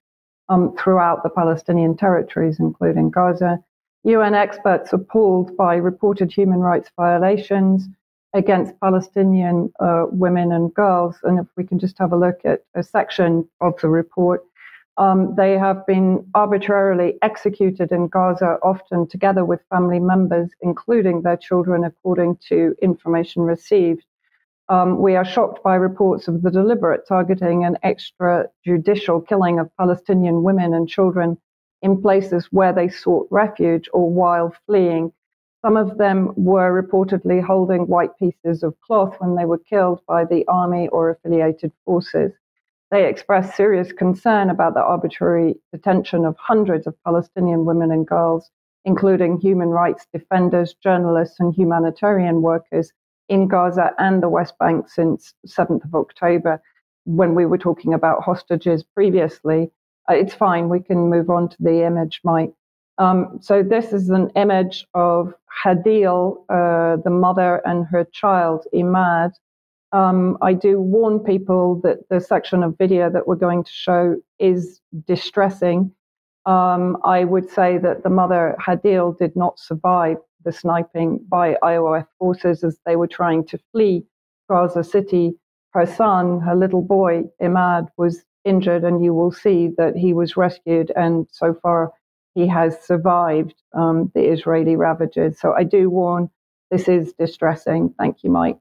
[SPEAKER 2] um, throughout the Palestinian territories, including Gaza. UN experts appalled by reported human rights violations against Palestinian uh, women and girls. And if we can just have a look at a section of the report, um, they have been arbitrarily executed in Gaza, often together with family members, including their children, according to information received. Um, we are shocked by reports of the deliberate targeting and extrajudicial killing of Palestinian women and children in places where they sought refuge or while fleeing some of them were reportedly holding white pieces of cloth when they were killed by the army or affiliated forces. they expressed serious concern about the arbitrary detention of hundreds of Palestinian women and girls, including human rights defenders, journalists, and humanitarian workers in Gaza and the West Bank since 7th of October. When we were talking about hostages previously, uh, it's fine. We can move on to the image, Mike. Um, so this is an image of Hadil, uh, the mother and her child, Imad, um, I do warn people that the section of video that we're going to show is distressing. Um, I would say that the mother, Hadil, did not survive the sniping by IOF forces as they were trying to flee Gaza City. Her son, her little boy, Imad, was injured, and you will see that he was rescued, and so far he has survived um, the Israeli ravages. So I do warn this is distressing. Thank you, Mike.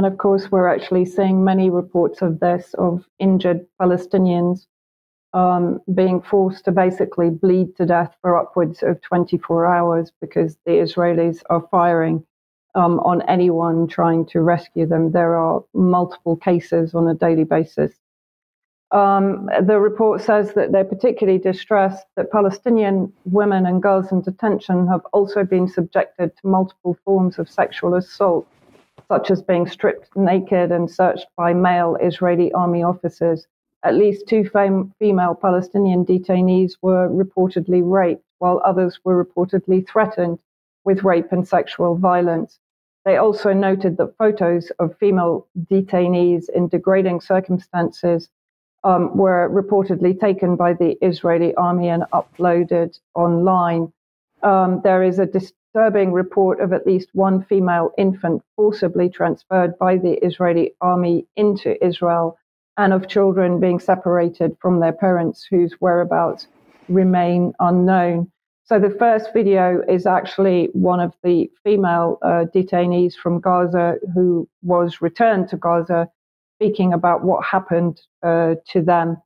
[SPEAKER 2] And of course, we're actually seeing many reports of this, of injured Palestinians um, being forced to basically bleed to death for upwards of 24 hours because the Israelis are firing um, on anyone trying to rescue them. There are multiple cases on a daily basis. Um, the report says that they're particularly distressed that Palestinian women and girls in detention have also been subjected to multiple forms of sexual assault such as being stripped naked and searched by male Israeli army officers. At least two fam- female Palestinian detainees were reportedly raped, while others were reportedly threatened with rape and sexual violence. They also noted that photos of female detainees in degrading circumstances um, were reportedly taken by the Israeli army and uploaded online. Um, there is a disturbing report of at least one female infant forcibly transferred by the Israeli army into Israel and of children being separated from their parents whose whereabouts remain unknown. So the first video is actually one of the female uh, detainees from Gaza who was returned to Gaza speaking about what happened uh, to them.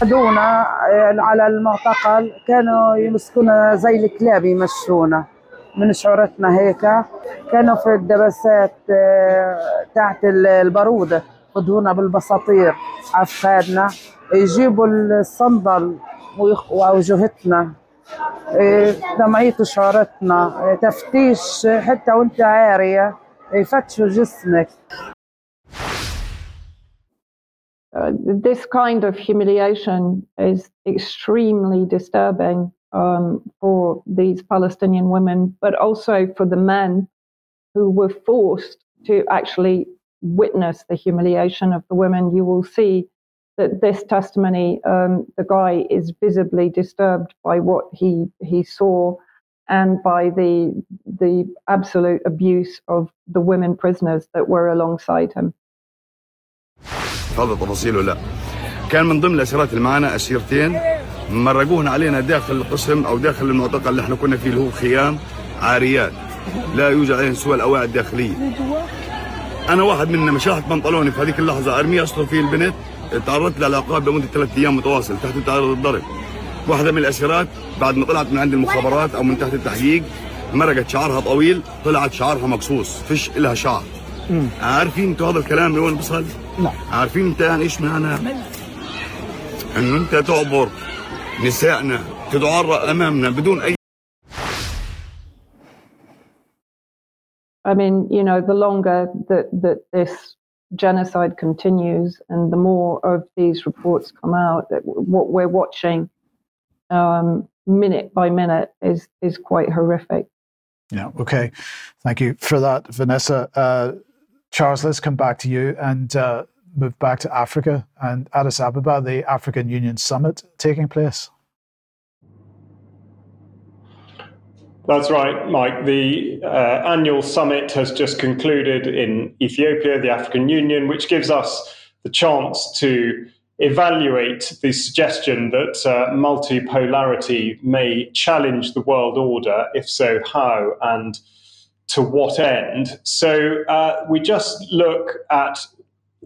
[SPEAKER 10] خدونا على المعتقل. كانوا يمسكونا زي الكلاب يمشونا من شعورتنا هيك. كانوا في الدبسات آه، تحت ال- البارودة خدونا بالبساطير عفادنا يجيبوا الصندل ويخ- وجهتنا إيه، دمعية شعورتنا. إيه، تفتيش حتى وانت عارية. يفتشوا جسمك.
[SPEAKER 2] Uh, this kind of humiliation is extremely disturbing um, for these Palestinian women, but also for the men who were forced to actually witness the humiliation of the women. You will see that this testimony, um, the guy is visibly disturbed by what he he saw and by the the absolute abuse of the women prisoners that were alongside him.
[SPEAKER 11] هذا تفاصيله لا. كان من ضمن الأسيرات اللي معنا أسيرتين مرقوهن علينا داخل القسم أو داخل المعتقل اللي إحنا كنا فيه اللي هو خيام عاريات. لا يوجد عليهم سوى الأواعي الداخلية. أنا واحد من مشاحة بنطلوني في هذيك اللحظة أرمي اصله فيه البنت تعرضت للعقاب لمدة ثلاث أيام متواصل تحت تعرض الضرب. واحدة من الأسيرات بعد ما طلعت من عند المخابرات أو من تحت التحقيق مرقت شعرها طويل طلعت شعرها مقصوص فيش لها شعر. عارفين أنتوا هذا الكلام لوين بصل؟
[SPEAKER 1] لا
[SPEAKER 11] عارفين انت يعني ايش معنى؟ انه انت تعبر نسائنا تتعرى امامنا بدون اي
[SPEAKER 2] I mean, you know, the longer that, that this genocide continues and the more of these reports come out, that what we're watching um, minute by minute is, is quite horrific.
[SPEAKER 1] Yeah, okay. Thank you for that, Vanessa. Uh, Charles, let's come back to you and uh, move back to Africa and Addis Ababa, the African Union Summit taking place.
[SPEAKER 7] That's right, Mike. The uh, annual summit has just concluded in Ethiopia, the African Union, which gives us the chance to evaluate the suggestion that uh, multipolarity may challenge the world order. If so, how and to what end? So uh, we just look at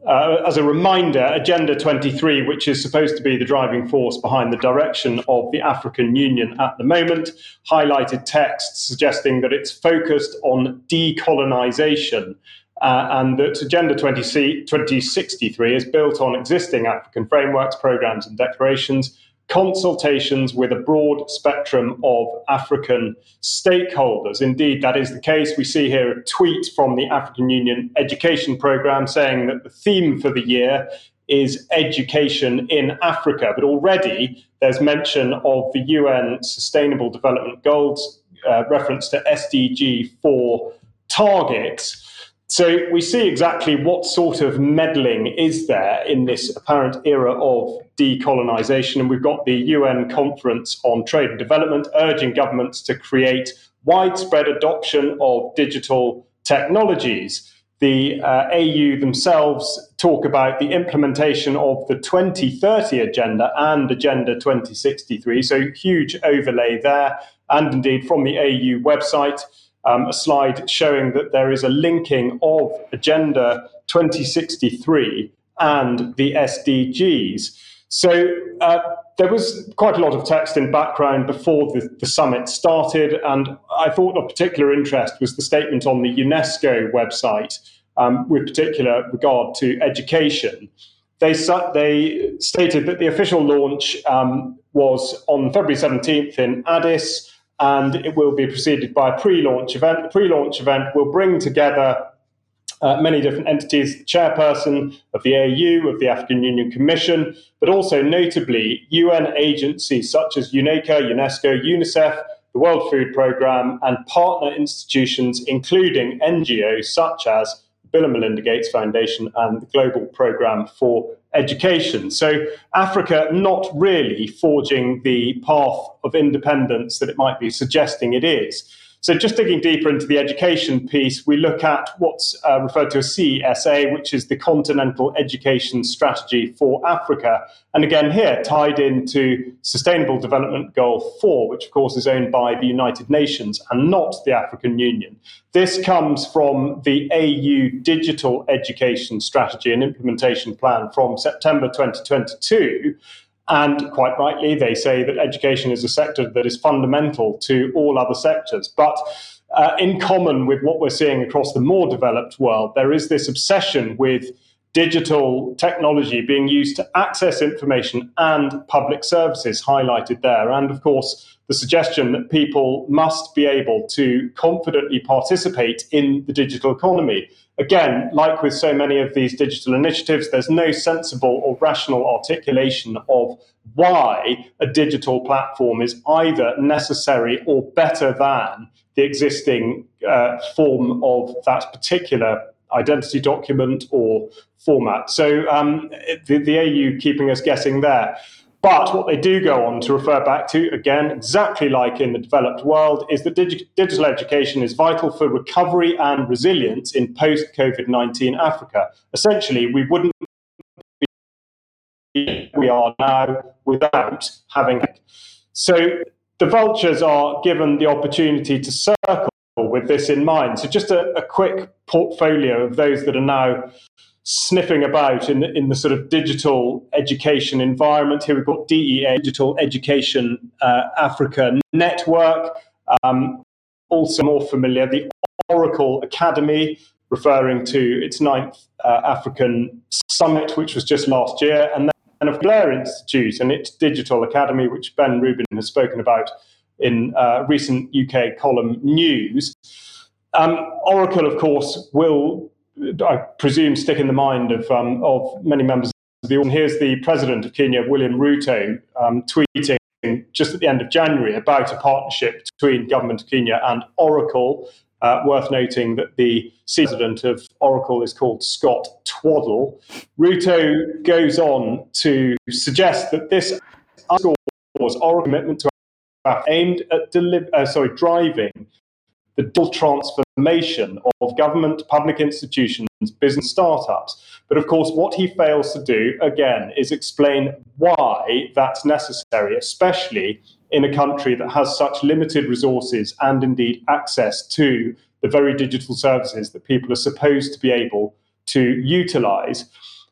[SPEAKER 7] uh, as a reminder, Agenda 23, which is supposed to be the driving force behind the direction of the African Union at the moment, highlighted text suggesting that it's focused on decolonization uh, and that Agenda 20, 2063 is built on existing African frameworks, programs, and declarations consultations with a broad spectrum of African stakeholders. Indeed, that is the case. We see here a tweet from the African Union Education Programme saying that the theme for the year is education in Africa. But already there's mention of the UN Sustainable Development Goals, uh, reference to SDG 4 targets. So we see exactly what sort of meddling is there in this apparent era of decolonization. And we've got the UN Conference on Trade and Development urging governments to create widespread adoption of digital technologies. The uh, AU themselves talk about the implementation of the 2030 agenda and Agenda 2063. So, huge overlay there. And indeed, from the AU website, um, a slide showing that there is a linking of Agenda 2063 and the SDGs. So uh, there was quite a lot of text in background before the, the, summit started, and I thought of particular interest was the statement on the UNESCO website um, with particular regard to education. They, they stated that the official launch um, was on February 17th in Addis and it will be preceded by a pre-launch event. The pre-launch event will bring together uh, many different entities, chairperson of the AU, of the African Union Commission, but also notably UN agencies such as UNECA, UNESCO, UNICEF, the World Food Programme, and partner institutions, including NGOs such as Bill and Melinda Gates Foundation and the Global Programme for Education. So, Africa not really forging the path of independence that it might be suggesting it is. So, just digging deeper into the education piece, we look at what's uh, referred to as CESA, which is the Continental Education Strategy for Africa. And again, here tied into Sustainable Development Goal 4, which of course is owned by the United Nations and not the African Union. This comes from the AU Digital Education Strategy and Implementation Plan from September 2022 and quite rightly, they say that education is a sector that is fundamental to all other sectors. But uh, in common with what we're seeing across the more developed world, there is this obsession with digital technology being used to access information and public services highlighted there. And of course, the suggestion that people must be able to confidently participate in the digital economy. Again, like with so many of these digital initiatives, there's no sensible or rational articulation of why a digital platform is either necessary or better than the existing uh, form of that particular identity document or format. So um, the, the AU keeping us guessing there. But what they do go on to refer back to, again, exactly like in the developed world, is that digi- digital education is vital for recovery and resilience in post COVID 19 Africa. Essentially, we wouldn't be we are now without having. It. So the vultures are given the opportunity to circle with this in mind. So, just a, a quick portfolio of those that are now sniffing about in the, in the sort of digital education environment. Here we've got DEA, Digital Education uh, Africa Network. Um, also more familiar, the Oracle Academy, referring to its ninth uh, African Summit, which was just last year, and then of Blair Institute and its Digital Academy, which Ben Rubin has spoken about in uh, recent UK column news. Um, Oracle, of course, will, I presume, stick in the mind of, um, of many members of the. And here's the president of Kenya, William Ruto, um, tweeting just at the end of January about a partnership between government of Kenya and Oracle. Uh, worth noting that the president of Oracle is called Scott Twaddle. Ruto goes on to suggest that this underscores Oracle's commitment to aimed at deli- uh, sorry, driving the digital transformation of government, public institutions, business startups. But of course, what he fails to do, again, is explain why that's necessary, especially in a country that has such limited resources and indeed access to the very digital services that people are supposed to be able to utilize.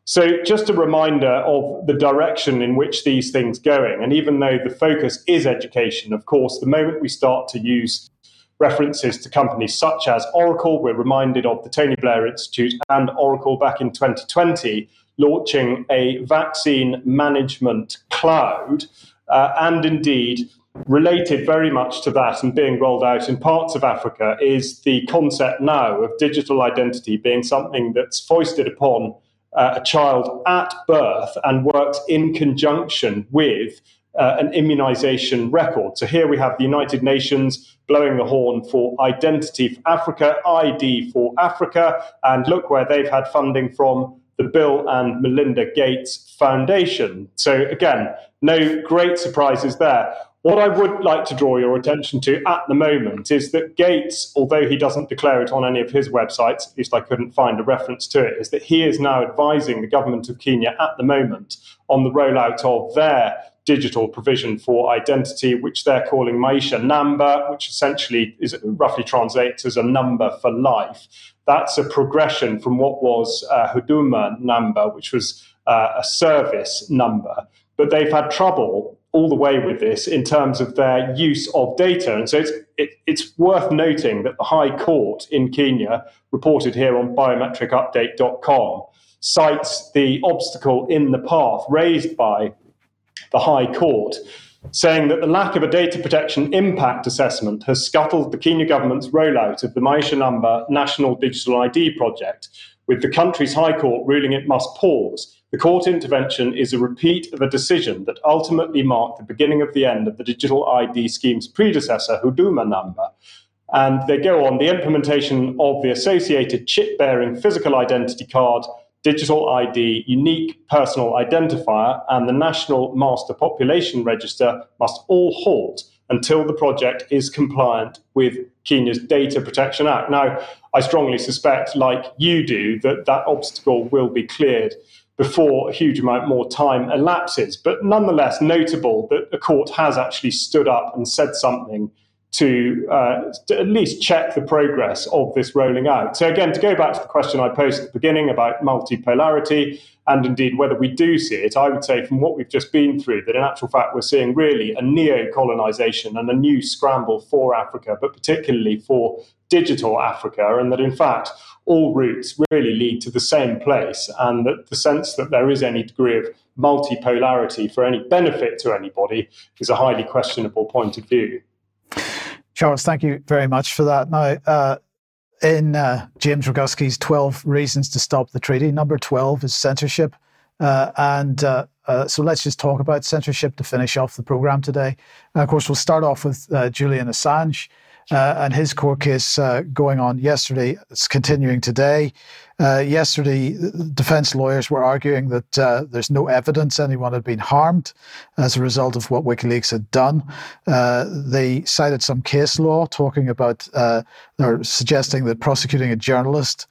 [SPEAKER 7] So, just a reminder of the direction in which these things going. And even though the focus is education, of course, the moment we start to use references to companies such as Oracle, we're reminded of the Tony Blair Institute and Oracle back in 2020 launching a vaccine management cloud, uh, and indeed related very much to that and being rolled out in parts of Africa is the concept now of digital identity being something that's foisted upon uh, a child at birth and works in conjunction with uh, an immunization record. So here we have the United Nations blowing the horn for Identity for Africa, ID for Africa, and look where they've had funding from the Bill and Melinda Gates Foundation. So again, no great surprises there. What I would like to draw your attention to at the moment is that Gates, although he doesn't declare it on any of his websites, at least I couldn't find a reference to it, is that he is now advising the government of Kenya at the moment on the rollout of their digital provision for identity, which they're calling Maisha Namba, which essentially is roughly translates as a number for life. That's a progression from what was uh, Huduma Namba, which was uh, a service number. But they've had trouble all the way with this in terms of their use of data. And so it's, it, it's worth noting that the High Court in Kenya, reported here on biometricupdate.com, cites the obstacle in the path raised by the High Court, saying that the lack of a data protection impact assessment has scuttled the Kenya government's rollout of the Maisha Namba National Digital ID project, with the country's High Court ruling it must pause the court intervention is a repeat of a decision that ultimately marked the beginning of the end of the digital ID scheme's predecessor, Huduma Namba. And they go on the implementation of the associated chip bearing physical identity card, digital ID, unique personal identifier, and the National Master Population Register must all halt until the project is compliant with Kenya's Data Protection Act. Now, I strongly suspect, like you do, that that obstacle will be cleared before a huge amount more time elapses. But nonetheless, notable that the court has actually stood up and said something to, uh, to, at least check the progress of this rolling out. So, again, to go back to the question I posed at the beginning about multipolarity and indeed whether we do see it, I would say from what we've just been through that in actual fact we're seeing really a neo colonization and a new scramble for Africa, but particularly for digital Africa, and that in fact all routes really lead to the same place, and that the sense that there is any degree of multipolarity for any benefit to anybody is a highly questionable point of view.
[SPEAKER 1] Charles, thank you very much for that. Now, uh, in uh, James Roguski's 12 Reasons to Stop the Treaty, number 12 is censorship. Uh, and uh, uh, so let's just talk about censorship to finish off the program today. of course, we'll start off with uh, Julian Assange uh, and his court case uh, going on yesterday. It's continuing today. Uh, yesterday, defense lawyers were arguing that uh, there's no evidence anyone had been harmed as a result of what WikiLeaks had done. Uh, they cited some case law talking about uh, or suggesting that prosecuting a journalist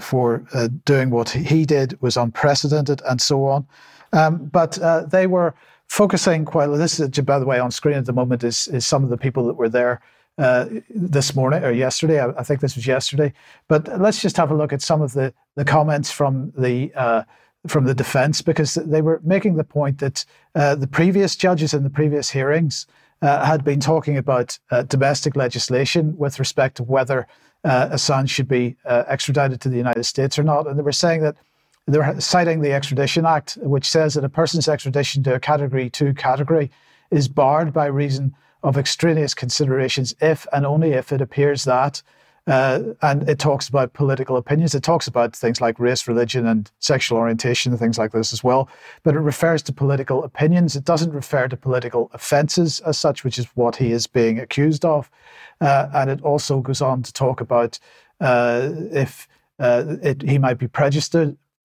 [SPEAKER 1] for doing what he did was unprecedented and so on. Um, but they were focusing quite. This is, by the way, on screen at the moment is, is some of the people that were there uh, this morning or yesterday. I, I, think this was yesterday. But let's just have a look at some of the, the comments from the uh, from the defence because they were making the point that uh, the previous judges in the previous hearings uh, had been talking about uh, domestic legislation with respect to whether Assange should be extradited to the United States or not, and they were saying that. They're citing the Extradition Act, which says that a person's extradition to a Category 2 category is barred by reason of extraneous considerations if and only if it appears that Uh, and it talks about political opinions. It talks about things like race, religion, and sexual orientation, and things like this as well. But it refers to political opinions. It doesn't refer to political offences as such, which is what he is being accused of. Uh, and it also goes on to talk about uh, if uh, it, he might be prejudiced,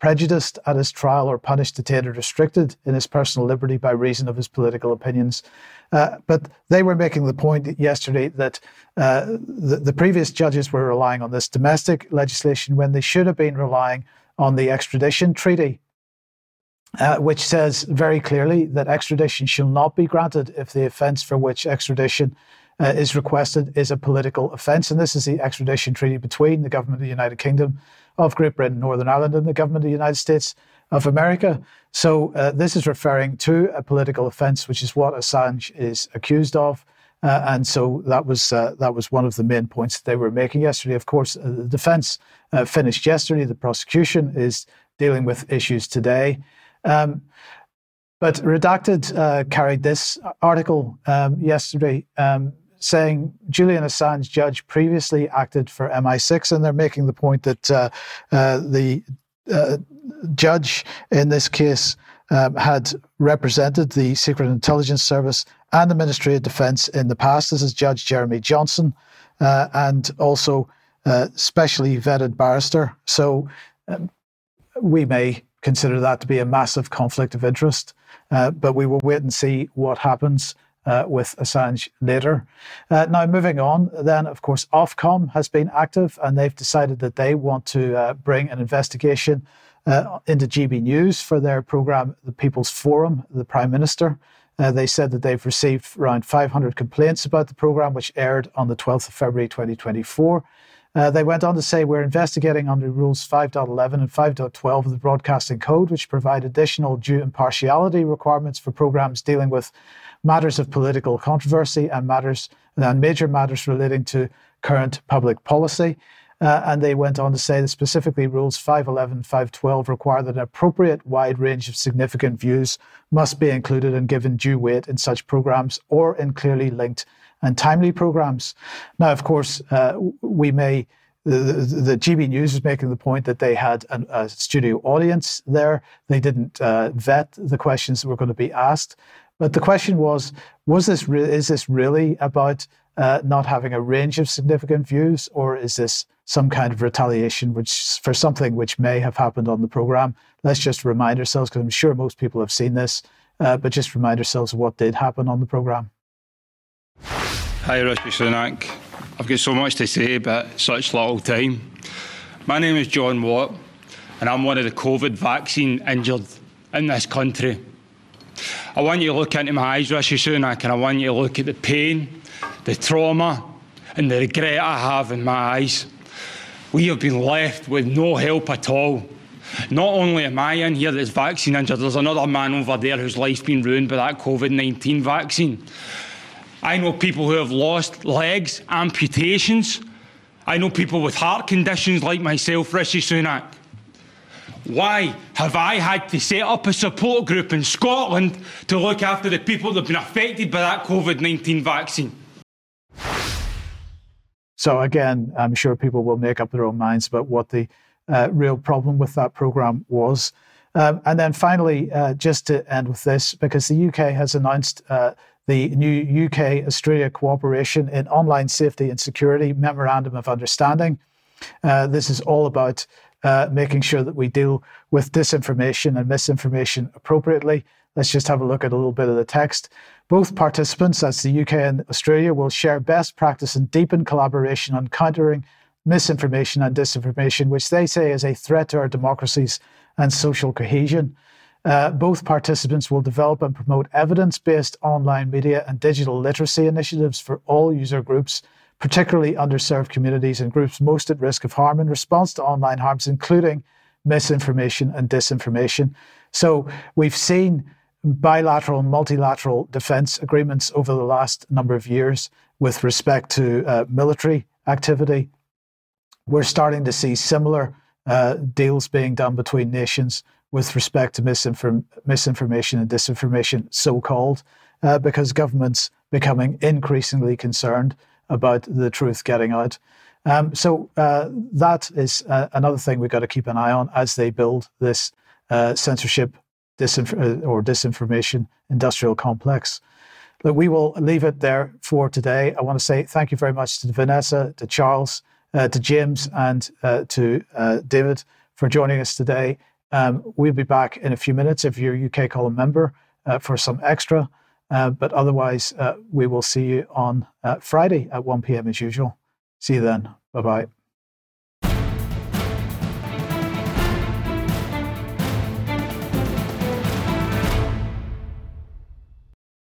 [SPEAKER 1] prejudiced at his trial or punished, detained, or restricted in his personal liberty by reason of his political opinions. Uh, but they were making the point yesterday that uh, the, the, previous judges were relying on this domestic legislation when they should have been relying on the extradition treaty, uh, which says very clearly that extradition shall not be granted if the offence for which extradition uh, is requested is a political offence. And this is the extradition treaty between the government of the United Kingdom of Great Britain, Northern Ireland, and the government of the United States of America. So uh, this is referring to a political offence, which is what Assange is accused of. Uh, and so that was uh, that was one of the main points that they were making yesterday. Of course, uh, the defence uh, finished yesterday. The prosecution is dealing with issues today. Um, but Redacted uh, carried this article um, yesterday um, saying Julian Assange judge previously acted for MI6, and they're making the point that uh, the uh, judge in this case um, had represented the Secret Intelligence Service and the Ministry of Defence in the past. This is Judge Jeremy Johnson, uh, and also uh, specially vetted barrister. So um, we may consider that to be a massive conflict of interest, uh, but we will wait and see what happens uh, with Assange later. Uh, now, moving on, then, of course, Ofcom has been active and they've decided that they want to uh, bring an investigation uh, into GB News for their programme, The People's Forum, the Prime Minister. Uh, they said that they've received around 500 complaints about the programme, which aired on the 12th of February 2024. Uh, they went on to say we're investigating under rules 5.11 and 5.12 of the Broadcasting Code, which provide additional due impartiality requirements for programs dealing with matters of political controversy and matters and major matters relating to current public policy. Uh, and they went on to say that specifically rules 511 512 require that an appropriate wide range of significant views must be included and given due weight in such programs or in clearly linked and timely programs. Now, of course, uh, we may. The, the, the, GB News is making the point that they had an, a studio audience there. They didn't uh, vet the questions that were going to be asked. But the question was: Was this re- is this really about uh, not having a range of significant views, or is this some kind of retaliation, which for something which may have happened on the program? Let's just remind ourselves, because I'm sure most people have seen this, uh, but just remind ourselves of what did happen on the program.
[SPEAKER 12] Hi, Rishi Sunak. I've got so much to say, but such little time. My name is John Watt, and I'm one of the COVID vaccine injured in this country. I want you to look into my eyes, Rishi Sunak, and I want you to look at the pain, the trauma, and the regret I have in my eyes. We have been left with no help at all. Not only am I in here that's vaccine injured, there's another man over there whose life's been ruined by that COVID 19 vaccine. I know people who have lost legs, amputations. I know people with heart conditions like myself, Rishi Sunak. Why have I had to set up a support group in Scotland to look after the people that have been affected by that COVID 19 vaccine?
[SPEAKER 1] So, again, I'm sure people will make up their own minds about what the uh, real problem with that programme was. Um, and then finally, uh, just to end with this, because the UK has announced uh, the new UK Australia Cooperation in Online Safety and Security Memorandum of Understanding. Uh, this is all about uh, making sure that we deal with disinformation and misinformation appropriately. Let's just have a look at a little bit of the text. Both participants, that's the UK and Australia, will share best practice and deepen collaboration on countering misinformation and disinformation, which they say is a threat to our democracies and social cohesion. Uh, both participants will develop and promote evidence based online media and digital literacy initiatives for all user groups particularly underserved communities and groups most at risk of harm in response to online harms, including misinformation and disinformation. So we've seen bilateral and multilateral defense agreements over the last number of years with respect to uh, military activity. We're starting to see similar uh, deals being done between nations with respect to misinform- misinformation and disinformation, so called, uh, because governments becoming increasingly concerned about the truth getting out. Um, so uh, that is uh, another thing we've got to keep an eye on as they build this uh, censorship disinf- uh, or disinformation industrial complex. Look, we will leave it there for today. I want to say thank you very much to Vanessa, to Charles, uh, to James, and uh, to David for joining us today. Um, we'll be back in a few minutes if you're a UK column member for some extra. Uh, but otherwise, uh, we will see you on uh, Friday at 1 p.m. as usual. See you then. Bye bye.